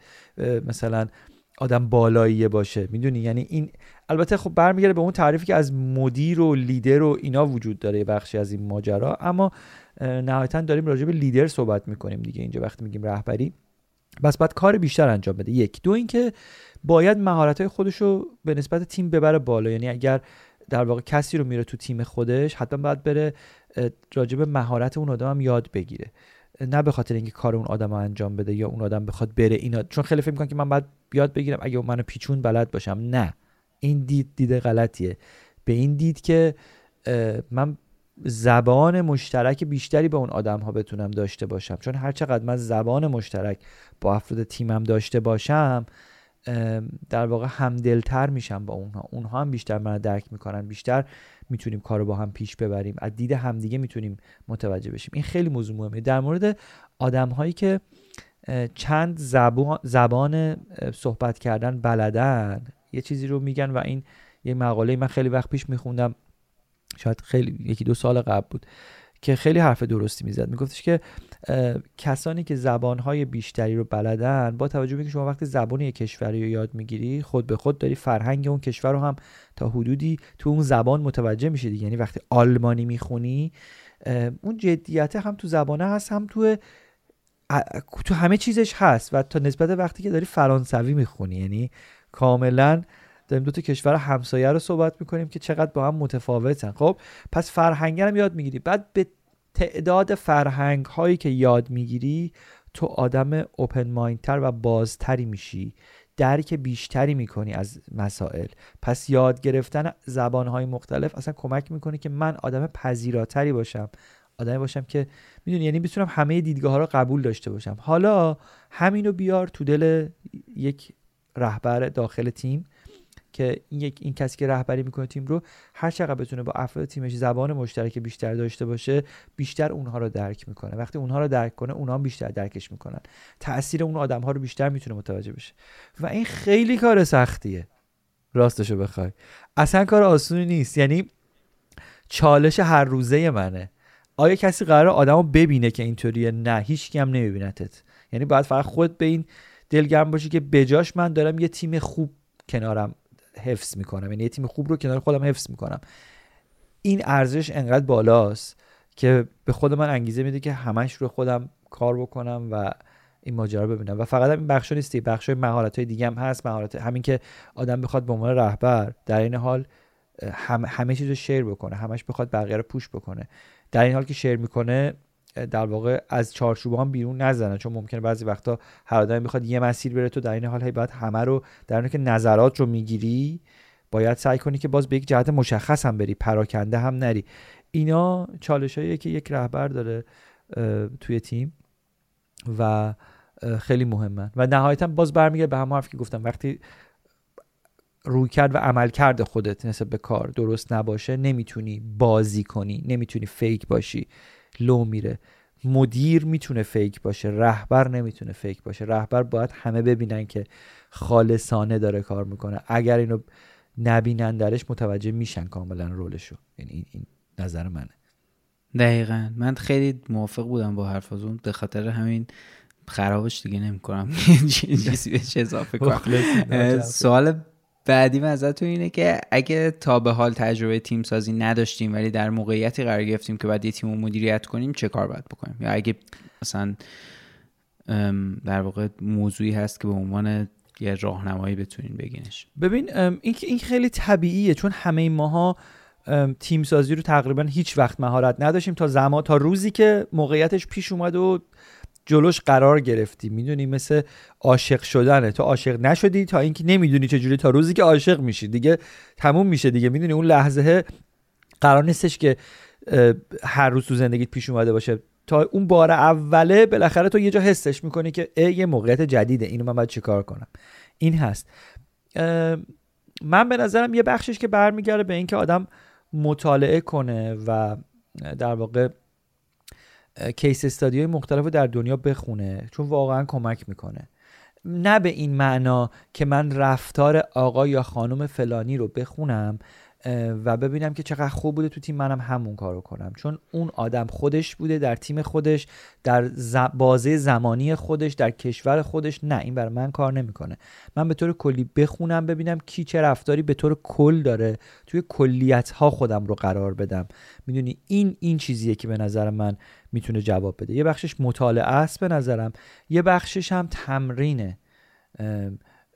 مثلا آدم بالاییه باشه؟ می‌دونی؟ یعنی این البته خب برمیگرده به اون تعریفی که از مدیر و لیدر و اینا وجود داره بخشی از این ماجرا. اما نهایتا داریم راجع به لیدر صحبت می‌کنیم دیگه. اینجا وقتی میگیم رهبری بس باید کار بیشتر انجام بده. یک. دو اینکه باید مهارت های خودش رو به نسبت تیم ببره بالا. یعنی اگر در واقع کسی رو میره تو تیم خودش حتما باید بره راجع به مهارت اون آدم هم یاد بگیره. نه به خاطر اینکه کار اون آدم انجام بده یا اون آدم بخواد بره اینا. چون خیلی فکر می‌کنن که من باید یاد بگیرم اگه منو پیچون بلد باشم. نه. این دید دید غلطیه. به این دید که من زبان مشترک بیشتری به اون آدم ها بتونم داشته باشم. چون هر چقدر من زبان مشترک با افراد تیمم داشته باشم در واقع همدلتر میشم با اونها. اونها هم بیشتر من درک می‌کنن. بیشتر می‌تونیم کارو با هم پیش ببریم. از دید همدیگه می‌تونیم متوجه بشیم. این خیلی موضوع مهمه. در مورد آدم هایی که چند زبان, زبان صحبت کردن بلدن یه چیزی رو میگن و این یه مقاله من خیلی وقت پیش میخوندم. شاید خیلی یکی دو سال قبل بود که خیلی حرف درستی می‌زد. میگفتش که کسانی که زبانهای بیشتری رو بلدن با توجه به که شما وقتی زبان یک کشوری رو یاد می‌گیری خود به خود داری فرهنگ اون کشور رو هم تا حدودی تو اون زبان متوجه میشه دیگه. یعنی وقتی آلمانی می‌خونی اون جدیت هم تو زبانه هست هم تو تو همه چیزش هست. و تا نسبت وقتی که داری فرانسوی می‌خونی یعنی کاملا داریم دو تا کشور همسایه رو صحبت می‌کنیم که چقدر با هم متفاوتن. خب پس فرهنگ هم یاد می‌گیری. بعد به تعداد فرهنگ هایی که یاد می‌گیری تو آدم اوپن مایندتر و بازتری میشی. درک بیشتری می‌کنی از مسائل. پس یاد گرفتن زبان های مختلف اصلا کمک می‌کنه که من آدم پذیراتری باشم. آدمی باشم که می‌دونی یعنی بتونم همه دیدگاه ها رو قبول داشته باشم. حالا همینو بیار تو دل یک رهبر داخل تیم. که این یک این کسی که رهبری می‌کنه تیم رو هر چقدر بتونه با افراد تیمش زبان مشترک بیشتر داشته باشه بیشتر اونها رو درک می‌کنه. وقتی اونها رو درک کنه اونها بیشتر درکش می‌کنن. تاثیر اون آدم ها رو بیشتر می‌تونه متوجه بشه. و این خیلی کار سختیه. راستشو بخوای. اصلا کار آسونی نیست. یعنی چالش هر روزه منه. آیا کسی قرار آدمو ببینه که اینطوریه؟ نه هیچ هم نمیبینتت یعنی باید فقط خود به این دلگرم باشی که بجاش من دارم یه تیم خوب کنارم حفظ می‌کنم. یعنی یه تیم خوب رو کنار خودم حفظ می‌کنم. این ارزش انقدر بالاست که به خود من انگیزه میده که همش رو خودم کار بکنم و این ماجرا رو ببینم. و فقط هم این بخش نیستی. بخش مهارت های دیگه هم هست. مهارت همین که آدم بخواد به عنوان رهبر در این حال هم همه چیز رو شیر بکنه. همش بخواد بقیه رو پوش بکنه. در این حال که شیر می‌کنه در واقع از چارچوب هم بیرون نزنه چون ممکنه بعضی وقتا هر آدمی بخواد یه مسیر بره تو در این حال هی باید همه رو در حالی که نظرات رو می‌گیری باید سعی کنی که باز به یک جهت مشخص هم بری پراکنده هم نری. اینا چالش که یک رهبر داره توی تیم و خیلی مهمن. و نهایتا باز برمیگرده به هم حرف که گفتم. وقتی روی کرد و عمل کرده خودت نسبت به کار درست نباشه نمی‌تونی بازی کنی نمی‌تونی فیک باشی. لو میره. مدیر می‌تونه فیک باشه رهبر نمی‌تونه فیک باشه. رهبر باید همه ببینن که خالصانه داره کار می‌کنه. اگر اینو نبینن درش متوجه میشن کاملا رولشو. یعنی این, این نظر منه. دقیقا. من خیلی موافق بودم با حرفاتون به خاطر همین خرابش دیگه نمی‌کنم. چیزی بهش اضافه کنم. سوال بعدی ازتون اینه که اگه تا به حال تجربه تیم سازی نداشتیم ولی در موقعیتی قرار گرفتیم که باید یه تیم رو مدیریت کنیم چه کار باید بکنیم؟ یا اگه مثلا در واقع موضوعی هست که به عنوان یه راهنمایی بتونین بگینش. ببین این این خیلی طبیعیه چون همه ماها تیم سازی رو تقریبا هیچ وقت مهارت نداشتیم تا زمان تا روزی که موقعیتش پیش اومد و جلوش قرار گرفتی. می‌دونی مثل عاشق شدنه. تو عاشق نشدی تا اینکه نمی‌دونی چجوری تا روزی که عاشق میشی. دیگه تموم میشه دیگه. می‌دونی اون لحظه قرار نیستش که هر روز تو زندگیت پیش اومده باشه. تا اون بار اوله بالاخره تو یه جا حسش می‌کنی که ای یه موقعیت جدیده. اینو من باید چیکار کنم؟ این هست. من به نظرم یه بخشش که برمیگرده به اینکه آدم مطالعه کنه و در واقع کیس استادی مختلف رو در دنیا بخونه چون واقعا کمک می‌کنه. نه به این معنا که من رفتار آقا یا خانم فلانی رو بخونم و ببینم که چقدر خوب بوده تو تیم منم همون کارو کنم. چون اون آدم خودش بوده در تیم خودش در بازه زمانی خودش در کشور خودش. نه این برای من کار نمی‌کنه. من به طور کلی بخونم ببینم کی چه رفتاری به طور کل داره توی کلیت ها خودم رو قرار بدم. می‌دونی؟ این این چیزیه که به نظر من می‌تونه جواب بده. یه بخشش مطالعه است به نظرم. یه بخشش هم تمرینه.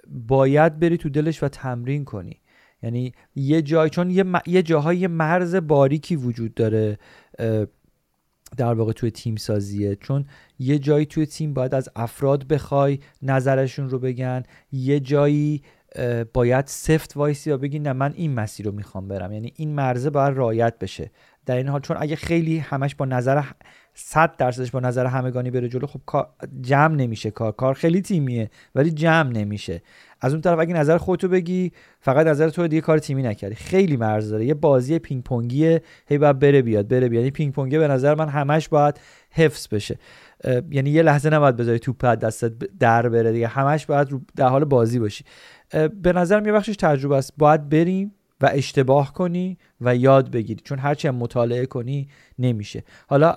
باید بری تو دلش و تمرین کنی. یعنی یه جای چون یه, م... یه جاهای مرز باریکی وجود داره در واقع توی تیم سازیه. چون یه جایی توی تیم باید از افراد بخوای نظرشون رو بگن. یه جایی باید سفت وایسی و بگی نه من این مسیر رو می‌خوام برم. یعنی این مرزه باید رعایت بشه. در عین حال چون اگه خیلی همش با نظر 100 درصدش با نظر همگانی بره جلو خب جمع نمیشه کار. کار خیلی تیمیه ولی جمع نمیشه. از اون طرف اگه نظر خودتو بگی فقط نظر تو دیگه کار تیمی نکردی. خیلی مرز داره. یه بازی پینگ پونگیه هی باید بره بیاد بره بیاد. یعنی پینگ پونگی به نظر من همش باید حفظ بشه. یعنی یه لحظه نباید بذاری توپ دستت در بره دیگه. همش باید در حال بازی باشی. به نظر یه بخشش تجربه است. باید بریم و اشتباه کنی و یاد بگیری. چون هرچی هم مطالعه کنی نمیشه. حالا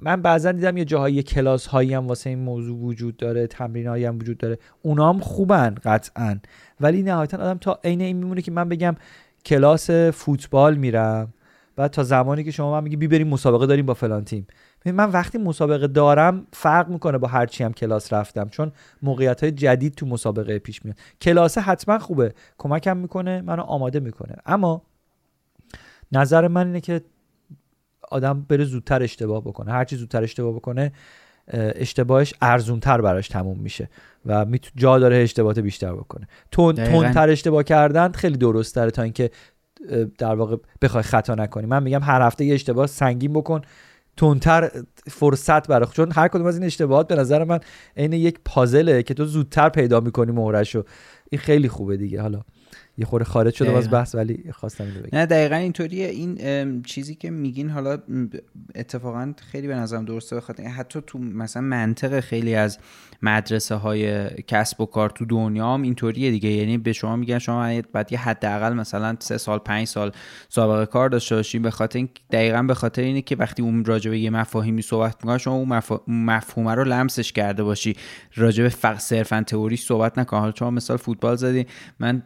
من بعضا دیدم یه جاهای کلاس هایی هم واسه این موضوع وجود داره تمرین هایی هم وجود داره. اونام خوبن قطعا. ولی نهایتا آدم تا عین این میمونه که من بگم کلاس فوتبال میرم. بعد تا زمانی که شما من میگی بی مسابقه داریم با فلان تیم. من وقتی مسابقه دارم فرق می‌کنه با هرچی هم کلاس رفتم چون موقعیت های جدید تو مسابقه پیش میاد. کلاس حتما خوبه. کمکم می‌کنه منو آماده می‌کنه. اما نظر من اینه که آدم بره زودتر اشتباه بکنه. هرچی زودتر اشتباه بکنه اشتباهش ارزونتر براش تموم میشه و جا داره اشتباهات بیشتر بکنه. تون تر اشتباه کردن خیلی درست تره تا اینکه در واقع بخوای خطا نکنی. من میگم هر هفته یه اشتباه سنگین بکن تونتر فرصت برای چون هر کدوم از این اشتباهات به نظر من عین یک پازله که تو زودتر پیدا می‌کنی مهرشو این خیلی خوبه دیگه. حالا یه خورده خارج شده باز بحث ولی خواستم اینو بگم. نه دقیقا اینطوریه. این چیزی که میگین حالا اتفاقا خیلی به نظرم درسته بخاطر حتی تو مثلا منطق خیلی از مدرسه های کسب و کار تو دنیا هم اینطوریه دیگه. یعنی به شما میگن شما باید یه حداقل مثلا سه سال پنج سال سابقه کار داشته باشین. به خاطر این دقیقا به خاطر اینه که وقتی اون راجع به یه مفاهیمی صحبت می‌کنه شما اون مفهومه رو لمسش کرده باشی. راجع به فقط صرفا تئوری صحبت نکن. حالا شما مثال فوتبال زدی من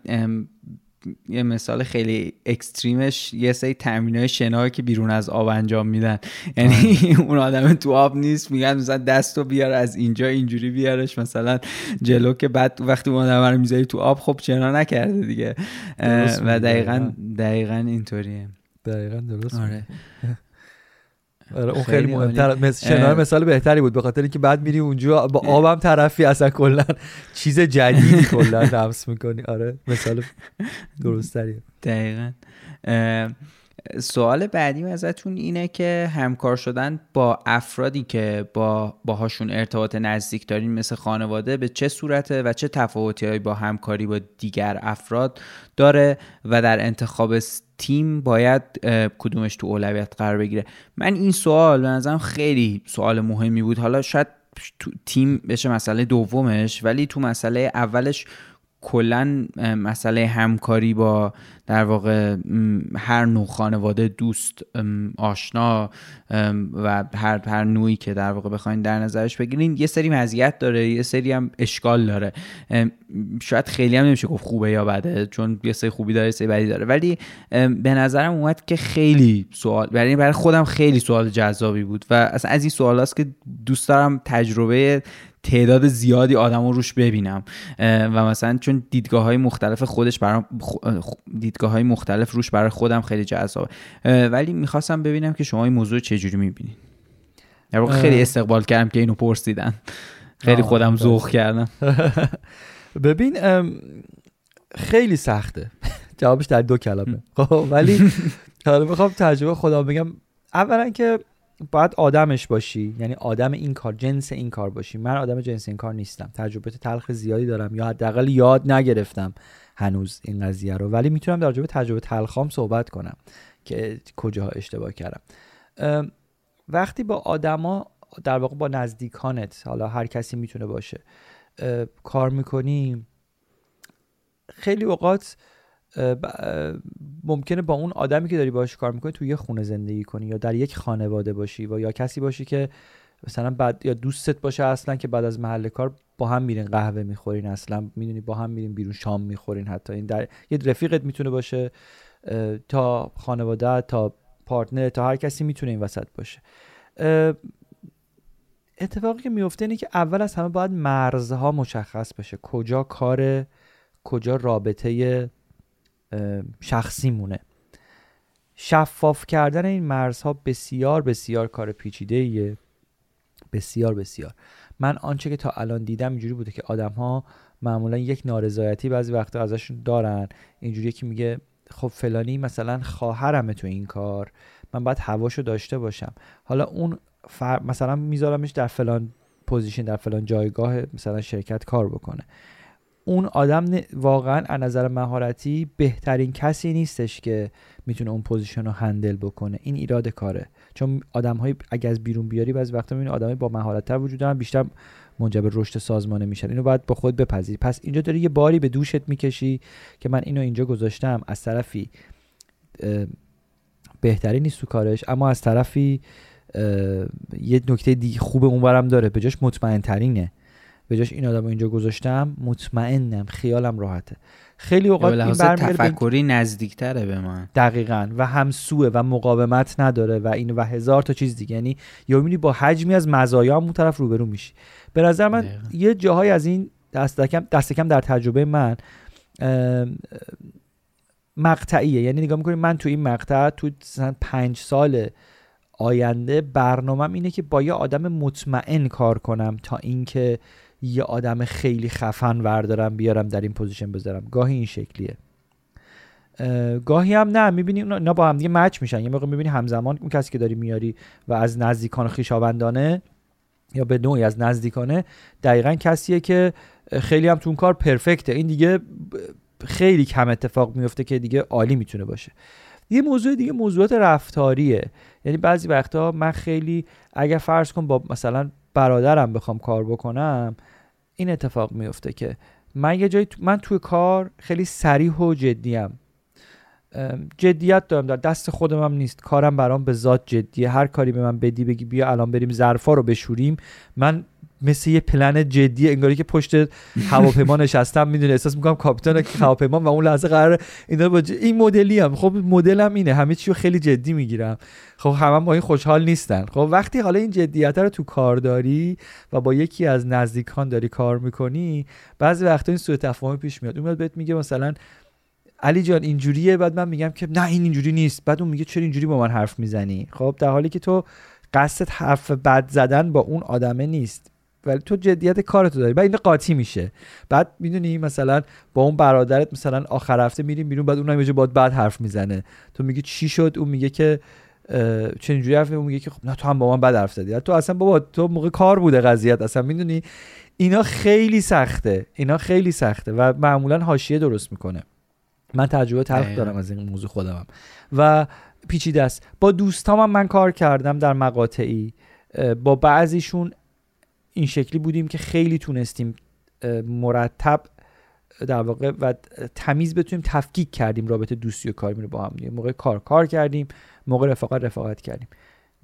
یه مثال خیلی اکستریمش یه سری های شنا که بیرون از آب انجام میدن. یعنی اون آدم تو آب نیست میگن مثلا دستو بیار از اینجا اینجوری بیارش مثلا جلو که بعد وقتی اون آدم رو می‌ذاری تو آب خب شنا نکرده دیگه. و دقیقا دقیقا. اینطوریه. دقیقا درست آره. آره اون خیلی مهمتر. مثل مثال بهتری بود به خاطر اینکه بعد میری اونجا با آبم طرفی اصلا کلا چیز جدیدی کلا نفس می‌کنی. آره مثال درستری دقیقا. سوال بعدی ازتون اینه که همکار شدن با افرادی که با باهاشون ارتباط نزدیک دارین مثل خانواده به چه صورته و چه تفاوتی با همکاری با دیگر افراد داره و در انتخاب تیم باید کدومش تو اولویت قرار بگیره. من این سوال به نظرم خیلی سوال مهمی بود. حالا شاید تو تیم بشه مسئله دومش ولی تو مسئله اولش کلا مسئله همکاری با در واقع هر نوع خانواده دوست آشنا و هر هر نوعی که در واقع بخواین در نظرش بگیرین یه سری مزیت داره یه سری هم اشکال داره. شاید خیلی هم نمیشه گفت خوبه یا بده چون یه سری خوبی داره یه سری بدی داره. ولی به نظرم اومد که خیلی سوال برای برای خودم خیلی سوال جذابی بود. و اصلا از این سوال که دوست دارم تجربه تعداد زیادی آدم رو روش ببینم. و مثلا چون دیدگاه های مختلف خودش برام دیدگاه های مختلف روش برای خودم خیلی جذابه. ولی می‌خواستم ببینم که شما این موضوع چجوری می‌بینید خیلی استقبال کردم که اینو پرسیدن. خیلی خودم ذوق کردم. ببین خیلی سخته. جوابش در دو کلمه. خب ولی حالا می‌خوام تجربه خودم بگم. اولا که باید آدمش باشی. یعنی آدم این کار جنس این کار باشی. من آدم جنس این کار نیستم. تجربه تلخ زیادی دارم. یا حداقل یاد نگرفتم هنوز این قضیه رو. ولی می‌تونم در تجربه تلخام صحبت کنم که کجاها اشتباه کردم. وقتی با آدما در واقع با نزدیکانت حالا هر کسی می‌تونه باشه کار می‌کنی خیلی اوقات ممکنه با اون آدمی که داری باش کار می‌کنی توی یه خونه زندگی کنی یا در یک خانواده باشی و یا کسی باشی که مثلا بعد یا دوستت باشه اصلا که بعد از محل کار با هم میرین قهوه می‌خورین اصلا می‌دونی با هم میرین بیرون شام می‌خورین حتی. این در یه رفیقت می‌تونه باشه تا خانواده تا پارتنر تا هر کسی می‌تونه این وسط باشه. اتفاقی که میفته اینه که اول از همه باید مرزها مشخص بشه. کجا کار کجا رابطه شخصی مونه شفاف کردن این مرزها بسیار بسیار کار پیچیده ایه بسیار بسیار. من آنچه که تا الان دیدم اینجوری بوده که آدم ها معمولا یک نارضایتی بعضی وقتا ازشون دارن. اینجوری که میگه خب فلانی مثلا خواهرمه تو این کار. من باید هواشو داشته باشم. حالا اون فر... مثلا میذارمش در فلان position در فلان جایگاه مثلا شرکت کار بکنه. اون آدم واقعا از نظر مهارتی بهترین کسی نیستش که می‌تونه اون position رو handle بکنه. این ایراد کاره. چون آدم های اگه از بیرون بیاری بعضی وقتا می‌بینی آدمای با مهارت وجود دارن بیشتر منجر به رشد سازمانه میشن. اینو باید با خود بپذیری. پس اینجا داری یه باری به دوشت می‌کشی که من اینو اینجا گذاشتم. از طرفی بهتری نیست تو کارش اما از طرفی یه نکته دیگه خوب اونورم داره. به جاش مطمئن ترینه به جاش این آدم اینجا گذاشتم مطمئنم خیالم راحته. خیلی اوقات این تفکری نزدیکتره به من. دقیقا. و همسوه و مقاومت نداره و این و هزار تا چیز دیگه. یعنی یا می‌بینی با حجمی از مزایا هم اون طرف روبرو میشی. به نظر من یه جاهای از این دست کم دست کم در تجربه من مقطعیه. یعنی نگاه می‌کنیم من تو این مقطع تو پنج سال آینده برنامهم اینه که با یه آدم مطمئن کار کنم تا اینکه یه آدم خیلی خفن وردارم بیارم در این position بذارم. گاهی این شکلیه. گاهی هم نه می‌بینی اینا با هم دیگه match میشن. یه موقع می‌بینی همزمان اون کسی که داری میاری و از نزدیکان خیشاوندانه یا به نوعی از نزدیکانه دقیقا کسیه که خیلی هم تو اون کار perfect ه. این دیگه خیلی کم اتفاق میفته که دیگه عالی می‌تونه باشه. یه موضوع دیگه موضوعات رفتاریه. یعنی بعضی وقتا من خیلی اگر فرض کن با مثلا برادرم بخوام کار بکنم این اتفاق میفته که من یه جایی من توی کار خیلی سریح و جدیم جدیت دارم. در دست خودم هم نیست. کارم برام به ذات جدیه. هر کاری به من بدی بگی بیا الان بریم ظرفا رو بشوریم. من مثل یه پلن جدی انگاری که پشت هواپیما نشستم می‌دونه احساس می‌کنم کاپیتان هواپیما و اون لحظه قرار اینا با این مدلی هم. خب مدلم اینه. همه چی رو خیلی جدی می‌گیرم. خب همه با این خوشحال نیستن. خب وقتی حالا این جدیت رو تو کار داری و با یکی از نزدیکان داری کار می‌کنی بعضی وقتا این سوء تفاهم پیش میاد. اون بهت میگه مثلا علی جان اینجوریه. بعد من میگم که نه این اینجوری نیست. بعد اون میگه چرا اینجوری با من حرف می‌زنی؟ خب در حالی که تو قصد حرف بد زدن با اون آدمه نیست. ولی تو جدیت کارتو داری. بعد این قاطی میشه. بعد می‌دونی مثلا با اون برادرت مثلا آخر هفته میریم بیرون بعد اونم یه باید بعد حرف می‌زنه. تو میگه چی شد؟ اون میگه که چه اینجوری حرف اون میگه که خب نه تو هم با من بد حرف زدی. تو اصلا بابا تو موقع کار بوده قضیت اصلا می‌دونی؟ اینا خیلی سخته. اینا خیلی سخته و معمولا حاشیه درست می‌کنه. من تجربه تلخ دارم از این موضوع خودمم. و پیچیده است. با دوستام من کار کردم در مقاطعی. با بعضیشون این شکلی بودیم که خیلی تونستیم مرتب در واقع و تمیز بتونیم تفکیک کردیم رابطه دوستی و کاری رو با هم دیگه. موقع کار کار کردیم موقع رفاقت رفاقت کردیم.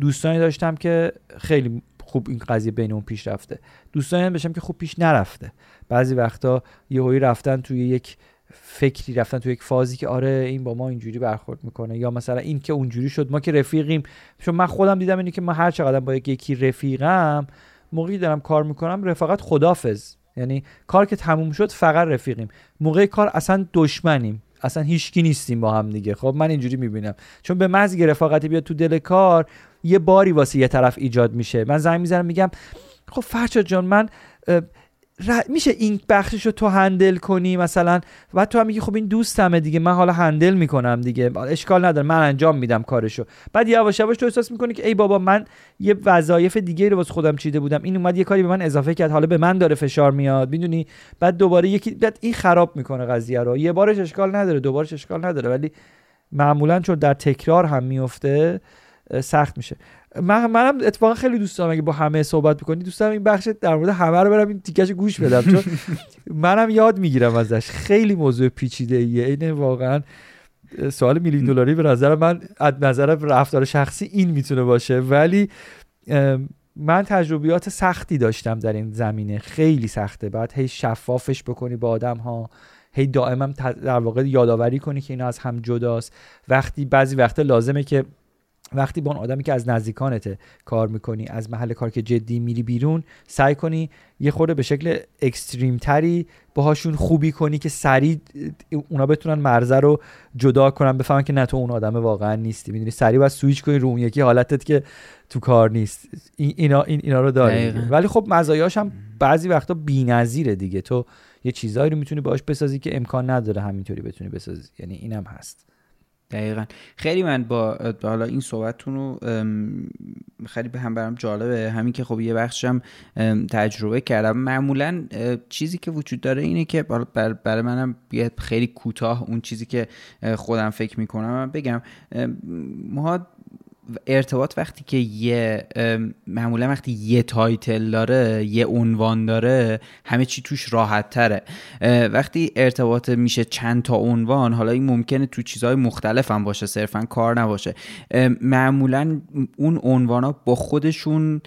دوستانی داشتم که خیلی خوب این قضیه بین اون پیش رفته. دوستانی بشم که خوب پیش نرفته. بعضی وقتا یهویی رفتن توی یک فکری رفتن توی یک فازی که آره این با ما اینجوری برخورد می‌کنه. یا مثلا این که اونجوری شد ما که رفیقیم. چون من خودم دیدم اینه که ما هر چقدر با یکی رفیقم موقعی دارم کار می‌کنم رفاقت خدافز یعنی کار که تموم شد فقط رفیقیم. موقع کار اصلا دشمنیم. اصلا هیچکی نیستیم با هم دیگه. خب من اینجوری می‌بینم. چون به محض رفاقتی بیاد تو دل کار یه باری واسه یه طرف ایجاد میشه. من زنگ می‌زنم میگم خب فرشاد جان من میشه این بخشش رو تو هندل کنی مثلا؟ و تو هم میگی خب این دوستمه دیگه من حالا هندل می‌کنم دیگه. اشکال نداره من انجام میدم کارشو. بعد یواش یواش تو احساس می‌کنی که ای بابا من یه وظایف دیگه رو واسه خودم چیده بودم. این اومد یه کاری به من اضافه کرد. حالا به من داره فشار میاد می‌دونی؟ بعد دوباره یکی بعد این خراب می‌کنه قضیه رو. یه بارش اشکال نداره دوبارش اشکال نداره. ولی معمولا چون در تکرار هم میفته سخت میشه. من منم اتفاقا خیلی دوست دارم اگه با همه صحبت بکنی. دوست دارم این بخش در مورد همه رو برم این تیکش گوش بدم. چون منم یاد می‌گیرم ازش. خیلی موضوع پیچیده ایه این واقعا سوال میلیون دلاری به نظر من از نظر رفتار شخصی این می‌تونه باشه. ولی من تجربیات سختی داشتم در این زمینه. خیلی سخته. بعد هی شفافش بکنی با آدم ها هی دائما در واقع یادآوری کنی که اینا از هم جداست. وقتی بعضی وقتا لازمه که وقتی با اون آدمی که از نزدیکانته کار می‌کنی از محل کار که جدی میری بیرون سعی کنی یه خورده به شکل اکستریم تری باهاشون خوبی کنی که سریع اونا بتونن مرزه رو جدا کنن بفهمن که نه تو اون آدم واقعا نیستی. می‌دونی؟ سریع باید سویچ کنی رو اون یکی حالتت که تو کار نیست. اینا این اینا رو داری. ولی خب مزایاش هم بعضی وقتا بی‌نظیره دیگه. تو یه چیزایی رو می‌تونی باش بسازی که امکان نداره همینطوری بتونی بسازی. یعنی اینم هست. دقیقا. خیلی من با حالا این صحبتتون رو خیلی به هم برام جالبه. همین که خب یه بخشم تجربه کردم. معمولا چیزی که وجود داره اینه که برای منم خیلی کوتاه اون چیزی که خودم فکر می‌کنم بگم ما ارتباط وقتی که یه معمولا وقتی یه تایتل داره یه عنوان داره همه چی توش راحت تره. وقتی ارتباط میشه چند تا عنوان حالا این ممکنه تو چیزهای مختلف هم باشه صرفا کار نباشه. معمولا اون عنوان ها با خودشون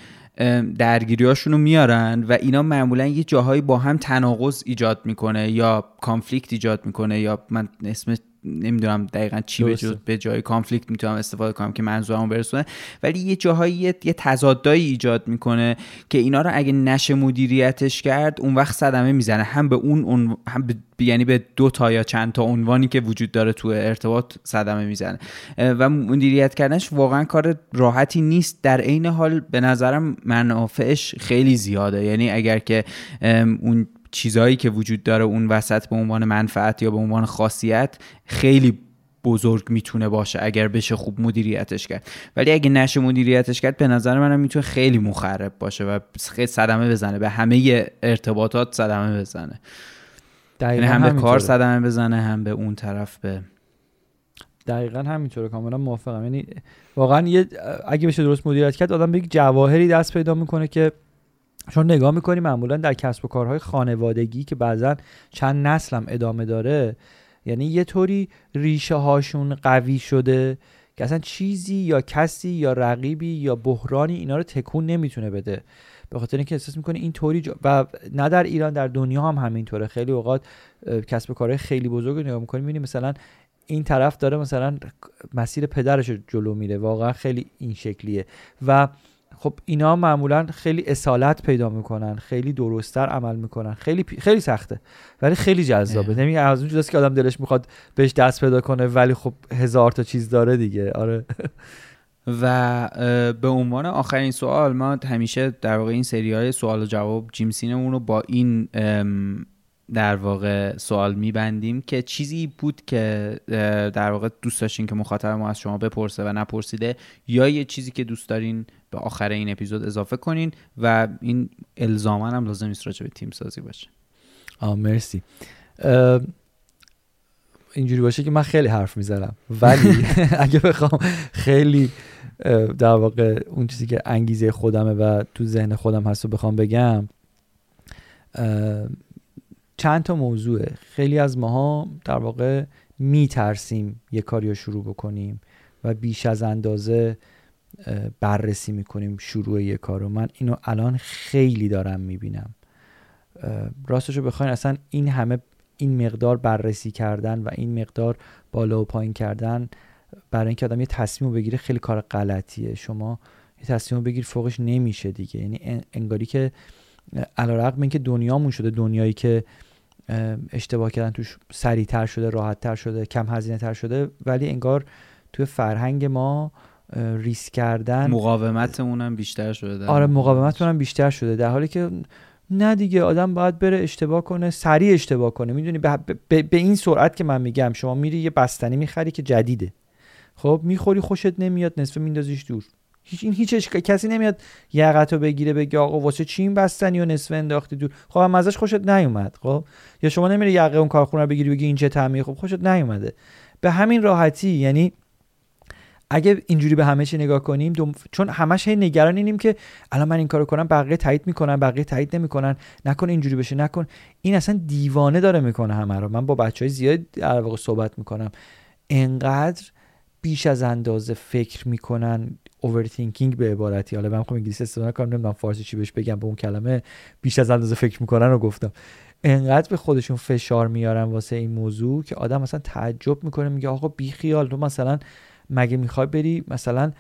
درگیریاشون رو میارن و اینا معمولا یه جاهایی با هم تناقض ایجاد می‌کنه یا کانفلیکت ایجاد می‌کنه یا من اسم نمی‌دونم دقیقا چی به, به جای کانفلیکت می‌تونم استفاده کنم که منظورمو برسونه ولی یه جاهایی یه, تضادایی ایجاد می‌کنه که اینا رو اگه نشه مدیریتش کرد اون وقت صدمه می‌زنه. هم به اون هم به یعنی به دو تا یا چند تا عنوانی که وجود داره تو ارتباط صدمه می‌زنه. و مدیریت کردنش واقعا کار راحتی نیست. در عین حال به نظرم منافعش خیلی زیاده. یعنی اگر که اون چیزهایی که وجود داره اون وسط به عنوان منفعت یا به عنوان خاصیت خیلی بزرگ می‌تونه باشه اگر بشه خوب مدیریتش کرد. ولی اگه نشه مدیریتش کرد به نظر منم می‌تونه خیلی مخرب باشه و خیلی صدمه بزنه. به همه ارتباطات صدمه بزنه. یعنی هم به کار صدمه بزنه هم به اون طرف به دقیقا همینطوره. کاملا موافقم. یعنی واقعا یه اگه بشه درست مدیریت کرد آدم به یک جواهری دست پیدا می‌کنه که چون نگاه می‌کنی معمولا در کسب و کارهای خانوادگی که بعضا چند نسل هم ادامه داره یعنی یه طوری ریشه هاشون قوی شده که اصلا چیزی یا کسی یا رقیبی یا بحرانی اینا رو تکون نمی‌تونه بده. به خاطر اینکه احساس می‌کنه این طوری و نه در ایران در دنیا هم همینطوره. خیلی اوقات کسب و کارهای خیلی بزرگ نگاه می‌کنی می‌بینی مثلا این طرف داره مثلا مسیر پدرش جلو میره. واقعا خیلی این شکلیه. و خب اینا معمولا خیلی اصالت پیدا می‌کنن خیلی درستتر عمل می‌کنن. خیلی خیلی سخته ولی خیلی جذابه. نمی از اون که آدم دلش می‌خواد بهش دست پیدا کنه ولی خب هزار تا چیز داره دیگه. آره. و به عنوان آخرین سوال ما همیشه در واقع این سری های سوال و جواب جیمسینمون رو با این در واقع سوال میبندیم که چیزی بود که در واقع دوست داشتین که مخاطب ما از شما بپرسه و نپرسیده یا یه چیزی که دوست دارین به آخر این اپیزود اضافه کنین و این الزاما هم لازم نیست راجع به تیم سازی باشه. آ مرسی. اینجوری باشه که من خیلی حرف می‌زنم ولی اگه بخوام خیلی در واقع اون چیزی که انگیزه خودمه و تو ذهن خودم هست و بخوام بگم چند تا موضوعه. خیلی از ماها در واقع میترسیم یه کاری رو شروع بکنیم و بیش از اندازه بررسی می‌کنیم شروع یه کار رو من اینو الان خیلی دارم می‌بینم. راستشو بخواین اصلا این همه این مقدار بررسی کردن و این مقدار بالا و پایین کردن برای اینکه آدم یه تصمیم بگیره خیلی کار غلطیه. شما یه تصمیم بگیر فوقش نمیشه دیگه. یعنی انگاری که علیرغم اینکه دنیامون شده دنیایی که اشتباه کردن توش سریعتر شده راحتتر شده کم هزینه تر شده. ولی انگار توی فرهنگ ما ریسک کردن مقاومتمون هم بیشتر شده آره مقاومتمون هم بیشتر شده. در حالی که نه دیگه آدم باید بره اشتباه کنه سریع اشتباه کنه. می‌دونی به, به, این سرعت که من میگم شما میری یه بستنی می‌خری که جدیده. خب می‌خوری خوشت نمیاد نصف میندازیش دور. هیچ این هیچ کسی نمیاد یقتو بگیره بگه آقا واسه چی این بستنی و نصف انداختی دور خب هم ازش خوشت نیومد خب؟ یا شما نمیری یقه اون کارخونه رو بگیری بگی این چه تعمیه؟ خب خوشت نیومده. به همین راحتی یعنی اگه اینجوری به همه چی نگاه کنیم دوم... چون همش هی نگران اینیم که الان من این کارو کنم بقیه تایید می‌کنن بقیه تایید نمی‌کنن. نکن اینجوری بشه نکن. این اصلا دیوانه داره می‌کنه همه رو. من با بچه های زیاد در واقع صحبت می‌کنم. انقدر بیش از اندازه فکر می‌کنن overthinking به عبارتی. حالا من می‌خوام انگلیسی استفاده کنم نمی‌دونم فارسی چی بهش بگم به اون کلمه بیش از اندازه فکر می‌کنن رو گفتم. انقدر به خودشون فشار میارن واسه این موضوع که آدم مثلا تعجب می‌کنه میگه آقا بی خیال تو مثلا مگه می‌خوای بری مثلا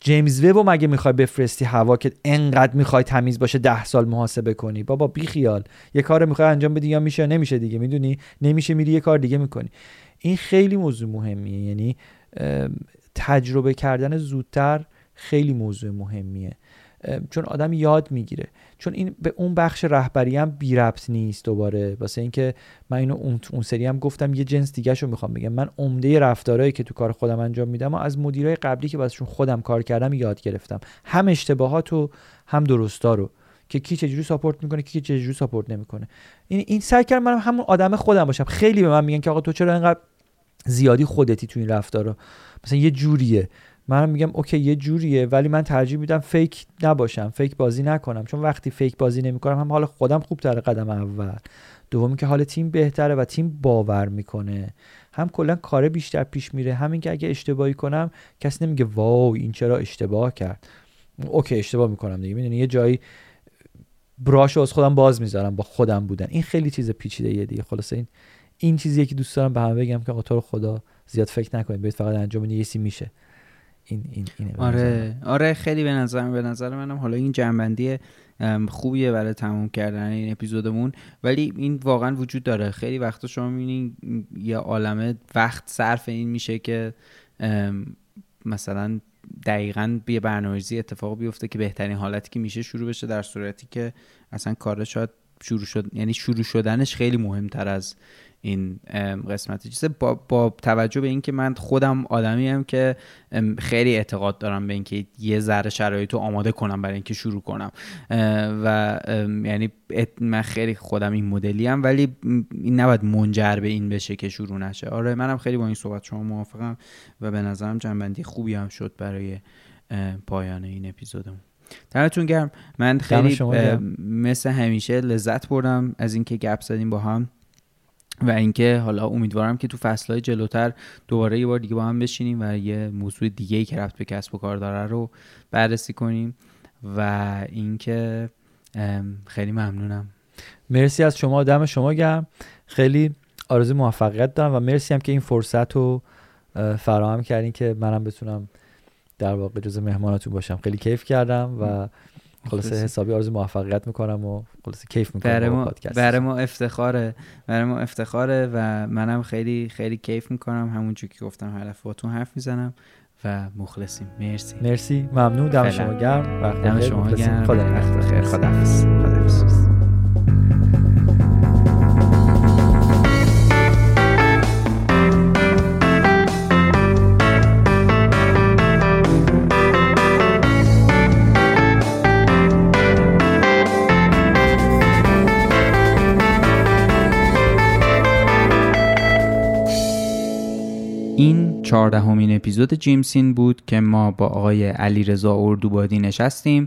جیمز وب و مگه می‌خوای بفرستی هوا که انقدر می‌خوای تمیز باشه ده سال محاسبه کنی؟ بابا بی خیال. یه کار می‌خوای انجام بدی یا میشه؟ نمیشه دیگه. می‌دونی؟ نمیشه میری یه کار دیگه می‌کنی. این خیلی موضوع مهمیه. یعنی تجربه کردن زودتر خیلی موضوع مهمیه. چون آدم یاد می‌گیره. چون این به اون بخش رهبری هم بی ربط نیست دوباره. واسه اینکه من اینو اون, اون سری هم گفتم یه جنس دیگه رو می‌خوام بگم. من عمده رفتارهایی که تو کار خودم انجام میدم و از مدیرای قبلی که واسهشون خودم کار کردم یاد گرفتم. هم اشتباهات و هم درستا رو که کی چجوری support می‌کنه کی چجوری support نمی‌کنه. این این سعی کردم من همون آدم خودم باشم. خیلی به من میگن که آقا تو چرا اینقدر زیادی خودتی تو این رفتارا؟ مثلا یه جوریه. من میگم okay یه جوریه ولی من ترجیح میدم fake نباشم fake بازی نکنم. چون وقتی fake بازی نمی‌کنم هم حال خودم خوب تره قدم اول. دومی که حال تیم بهتره و تیم باور می‌کنه. هم کلا کار بیشتر پیش میره. همین که اگه اشتباهی کنم کسی نمیگه واو این چرا اشتباه کرد. اوکی اشتباه می‌کنم دیگه. می‌دونی یه جایی براش از خودم باز می‌ذارم با خودم بودن. این خیلی چیز پیچیده یه دیگه. خلاصه این این چیزیه که دوست دارم به همه بگم که آقا خدا زیاد فکر نکنید. برید فقط انجام بدید میشه. این این اینه آره. آره خیلی به نظر به نظر منم. حالا این جنبندی خوبیه برای تموم کردن این اپیزودمون. ولی این واقعا وجود داره. خیلی وقتا شما می‌بینین یه عالمه وقت صرف این میشه که مثلا دقیقا یه برنامه‌ریزی اتفاق بیفته که بهترین حالتی که میشه شروع بشه در صورتی که اصلا کارش شاید شروع شد یعنی شروع شدنش خیلی مهمتر از این قسمت چیزه. با, با توجه به اینکه من خودم آدمی هم که خیلی اعتقاد دارم به اینکه یه ذره شرایط رو آماده کنم برای اینکه شروع کنم. و یعنی من خیلی خودم این مدلی هم ولی این نباید منجر به این بشه که شروع نشه. آره منم خیلی با این صحبت شما موافقم و به نظرم جنبندی خوبی هم شد برای پایان این اپیزودمون. دمتون گرم. من خیلی مثل همیشه لذت بردم از اینکه گپ زدیم با هم. و اینکه حالا امیدوارم که تو فصلهای جلوتر دوباره یه بار دیگه با هم بشینیم و یه موضوع دیگه ای که رفت به کسب و کار داره رو بررسی کنیم و اینکه خیلی ممنونم. مرسی از شما دم شما گرم. خیلی آرزو موفقیت دارم و مرسی هم که این فرصت رو فراهم کردین که منم بتونم در واقع جز مهماناتون باشم. خیلی کیف کردم و خلاصه حسابی آرزو موفقیت می‌کنم و خلاصه کیف می‌کنم برای ما برای ما افتخاره. برای ما افتخاره و منم خیلی خیلی کیف می‌کنم. همونجور که گفتم هر باتون حرف می‌زنم و مخلصیم. مرسی. مرسی. ممنون. دم شما گرم. دم شما گرم. خدا خیر خدا حافظ چهاردهمین اپیزود جیمسین بود که ما با آقای علیرضا اردوبادی نشستیم.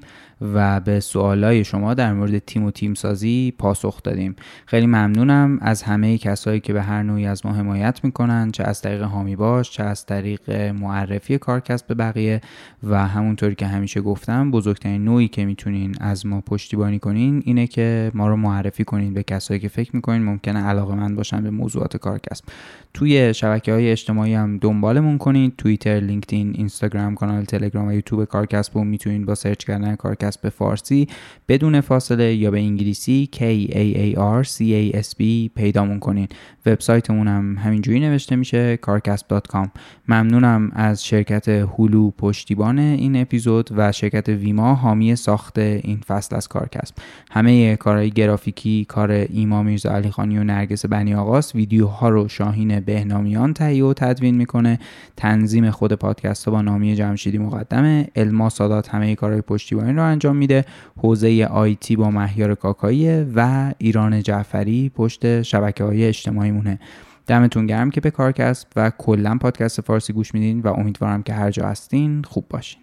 و به سوالای شما در مورد تیم و تیم سازی پاسخ دادیم. خیلی ممنونم از همه کسایی که به هر نوعی از ما حمایت می‌کنن چه از طریق هامی باش چه از طریق معرفی کارکسب به بقیه. و همونطوری که همیشه گفتم بزرگترین نوعی که می‌تونین از ما پشتیبانی کنین اینه که ما رو معرفی کنین به کسایی که فکر می‌کنین ممکنه علاقه من باشن به موضوعات کارکسب توی شبکه های اجتماعی هم دنبالمون کنین. توییتر لینکدین اینستاگرام کانال تلگرام و یوتیوب کارکسب می‌تونین با سرچ کردن کارکسب به فارسی بدون فاصله یا به انگلیسی K A A R C A S B پیدامون کنین. وبسایتمون هم همینجوری نوشته میشه carcasp.com ممنونم از شرکت هولو پشتیبان این اپیزود و شرکت ویما حامی ساخت این فصل از کارکسب همه کارهای گرافیکی کار ایما میرزا علی خانی و نرگس بنی آقاست ویدیوها رو شاهین بهنامیان تهیه و تدوین می‌کنه. تنظیم خود پادکست با نامی جمشیدی مقدمه. الما سادات همه کارهای پشتیبانی رو انجام میده. حوزه آیتی با مهیار کاکایی و ایران جعفری پشت شبکه های اجتماعی مونه. دمتون گرم که به کارکسب و کلا پادکست فارسی گوش میدین و امیدوارم که هر جا هستین خوب باشین.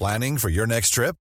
Planning for your next trip?